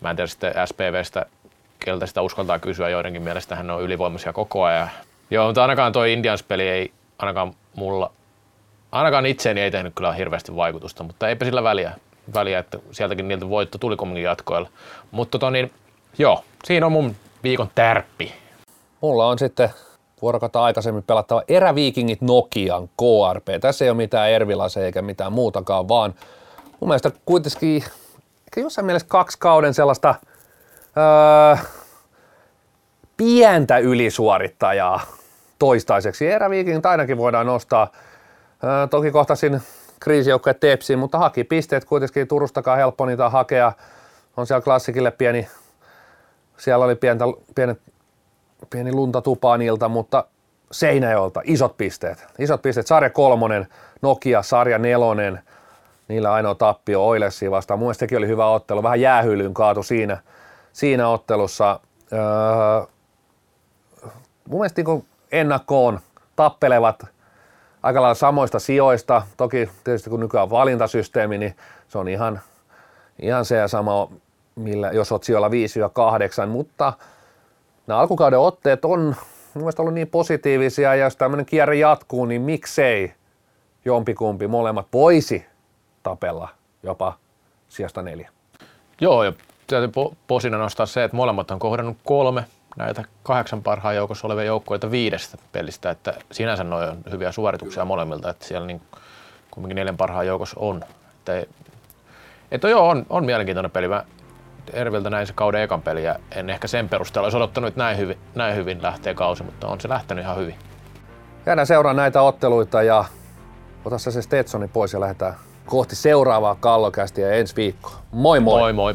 Mä en tiedä sitten SPVstä, keltä sitä uskaltaa kysyä. Joidenkin mielestä hän on ylivoimaisia koko ajan. Joo, mutta ainakaan toi Indians-peli ei ainakaan mulla, ainakaan itseeni ei tehnyt kyllä hirveästi vaikutusta, mutta eipä sillä väliä, väliä että sieltäkin niiltä voitto tuli kumminkin jatkoilla. Mutta tota niin, joo, siinä on mun viikon tärppi. Mulla on sitten vuorokautta aikaisemmin pelattava Eräviikingit Nokian KRP. Tässä ei ole mitään Ervilase eikä mitään muutakaan, vaan mun mielestä kuitenkin ehkä jossain mielessä kaksi kauden sellaista öö, pientä ylisuorittajaa toistaiseksi. Eräviikingit ainakin voidaan nostaa. Öö, toki kohtasin kriisijoukkoja Tepsiin, mutta haki pisteet kuitenkin Turustakaan helppo niitä hakea. On siellä klassikille pieni Siellä oli pientä, pienet, pieni lunta tupaanilta, mutta Seinäjolta isot pisteet. Isot pisteet. Sarja kolmonen, Nokia, sarja nelonen. Niillä ainoa tappio Oilersia vastaan. Mun mielestä oli hyvä ottelu. Vähän jäähyllyyn kaatu siinä, siinä ottelussa. Öö, mun mielestä niin ennakkoon tappelevat aika lailla samoista sijoista. Toki tietysti kun nykyään on valintasysteemi, niin se on ihan, ihan se ja sama, millä, jos olet sijoilla 5-8, mutta nämä alkukauden otteet on mun mielestä ollut niin positiivisia ja jos tämmöinen kierre jatkuu, niin miksei jompikumpi molemmat voisi tapella jopa sijasta neljä. Joo, ja täytyy posina nostaa se, että molemmat on kohdannut kolme näitä kahdeksan parhaan joukossa olevia joukkueita viidestä pelistä, että sinänsä noin on hyviä suorituksia molemmilta, että siellä niin kumminkin neljän parhaan joukossa on. Että, että joo, on, on mielenkiintoinen peli. Mä Erviltä näin se kauden ekan peli ja en ehkä sen perusteella olisi odottanut, että näin hyvin, näin hyvin lähtee kausi, mutta on se lähtenyt ihan hyvin. Jäädään seuraa näitä otteluita ja ota se Stetsoni pois ja lähdetään kohti seuraavaa kallokästiä ensi viikkoa. Moi moi! Moi moi!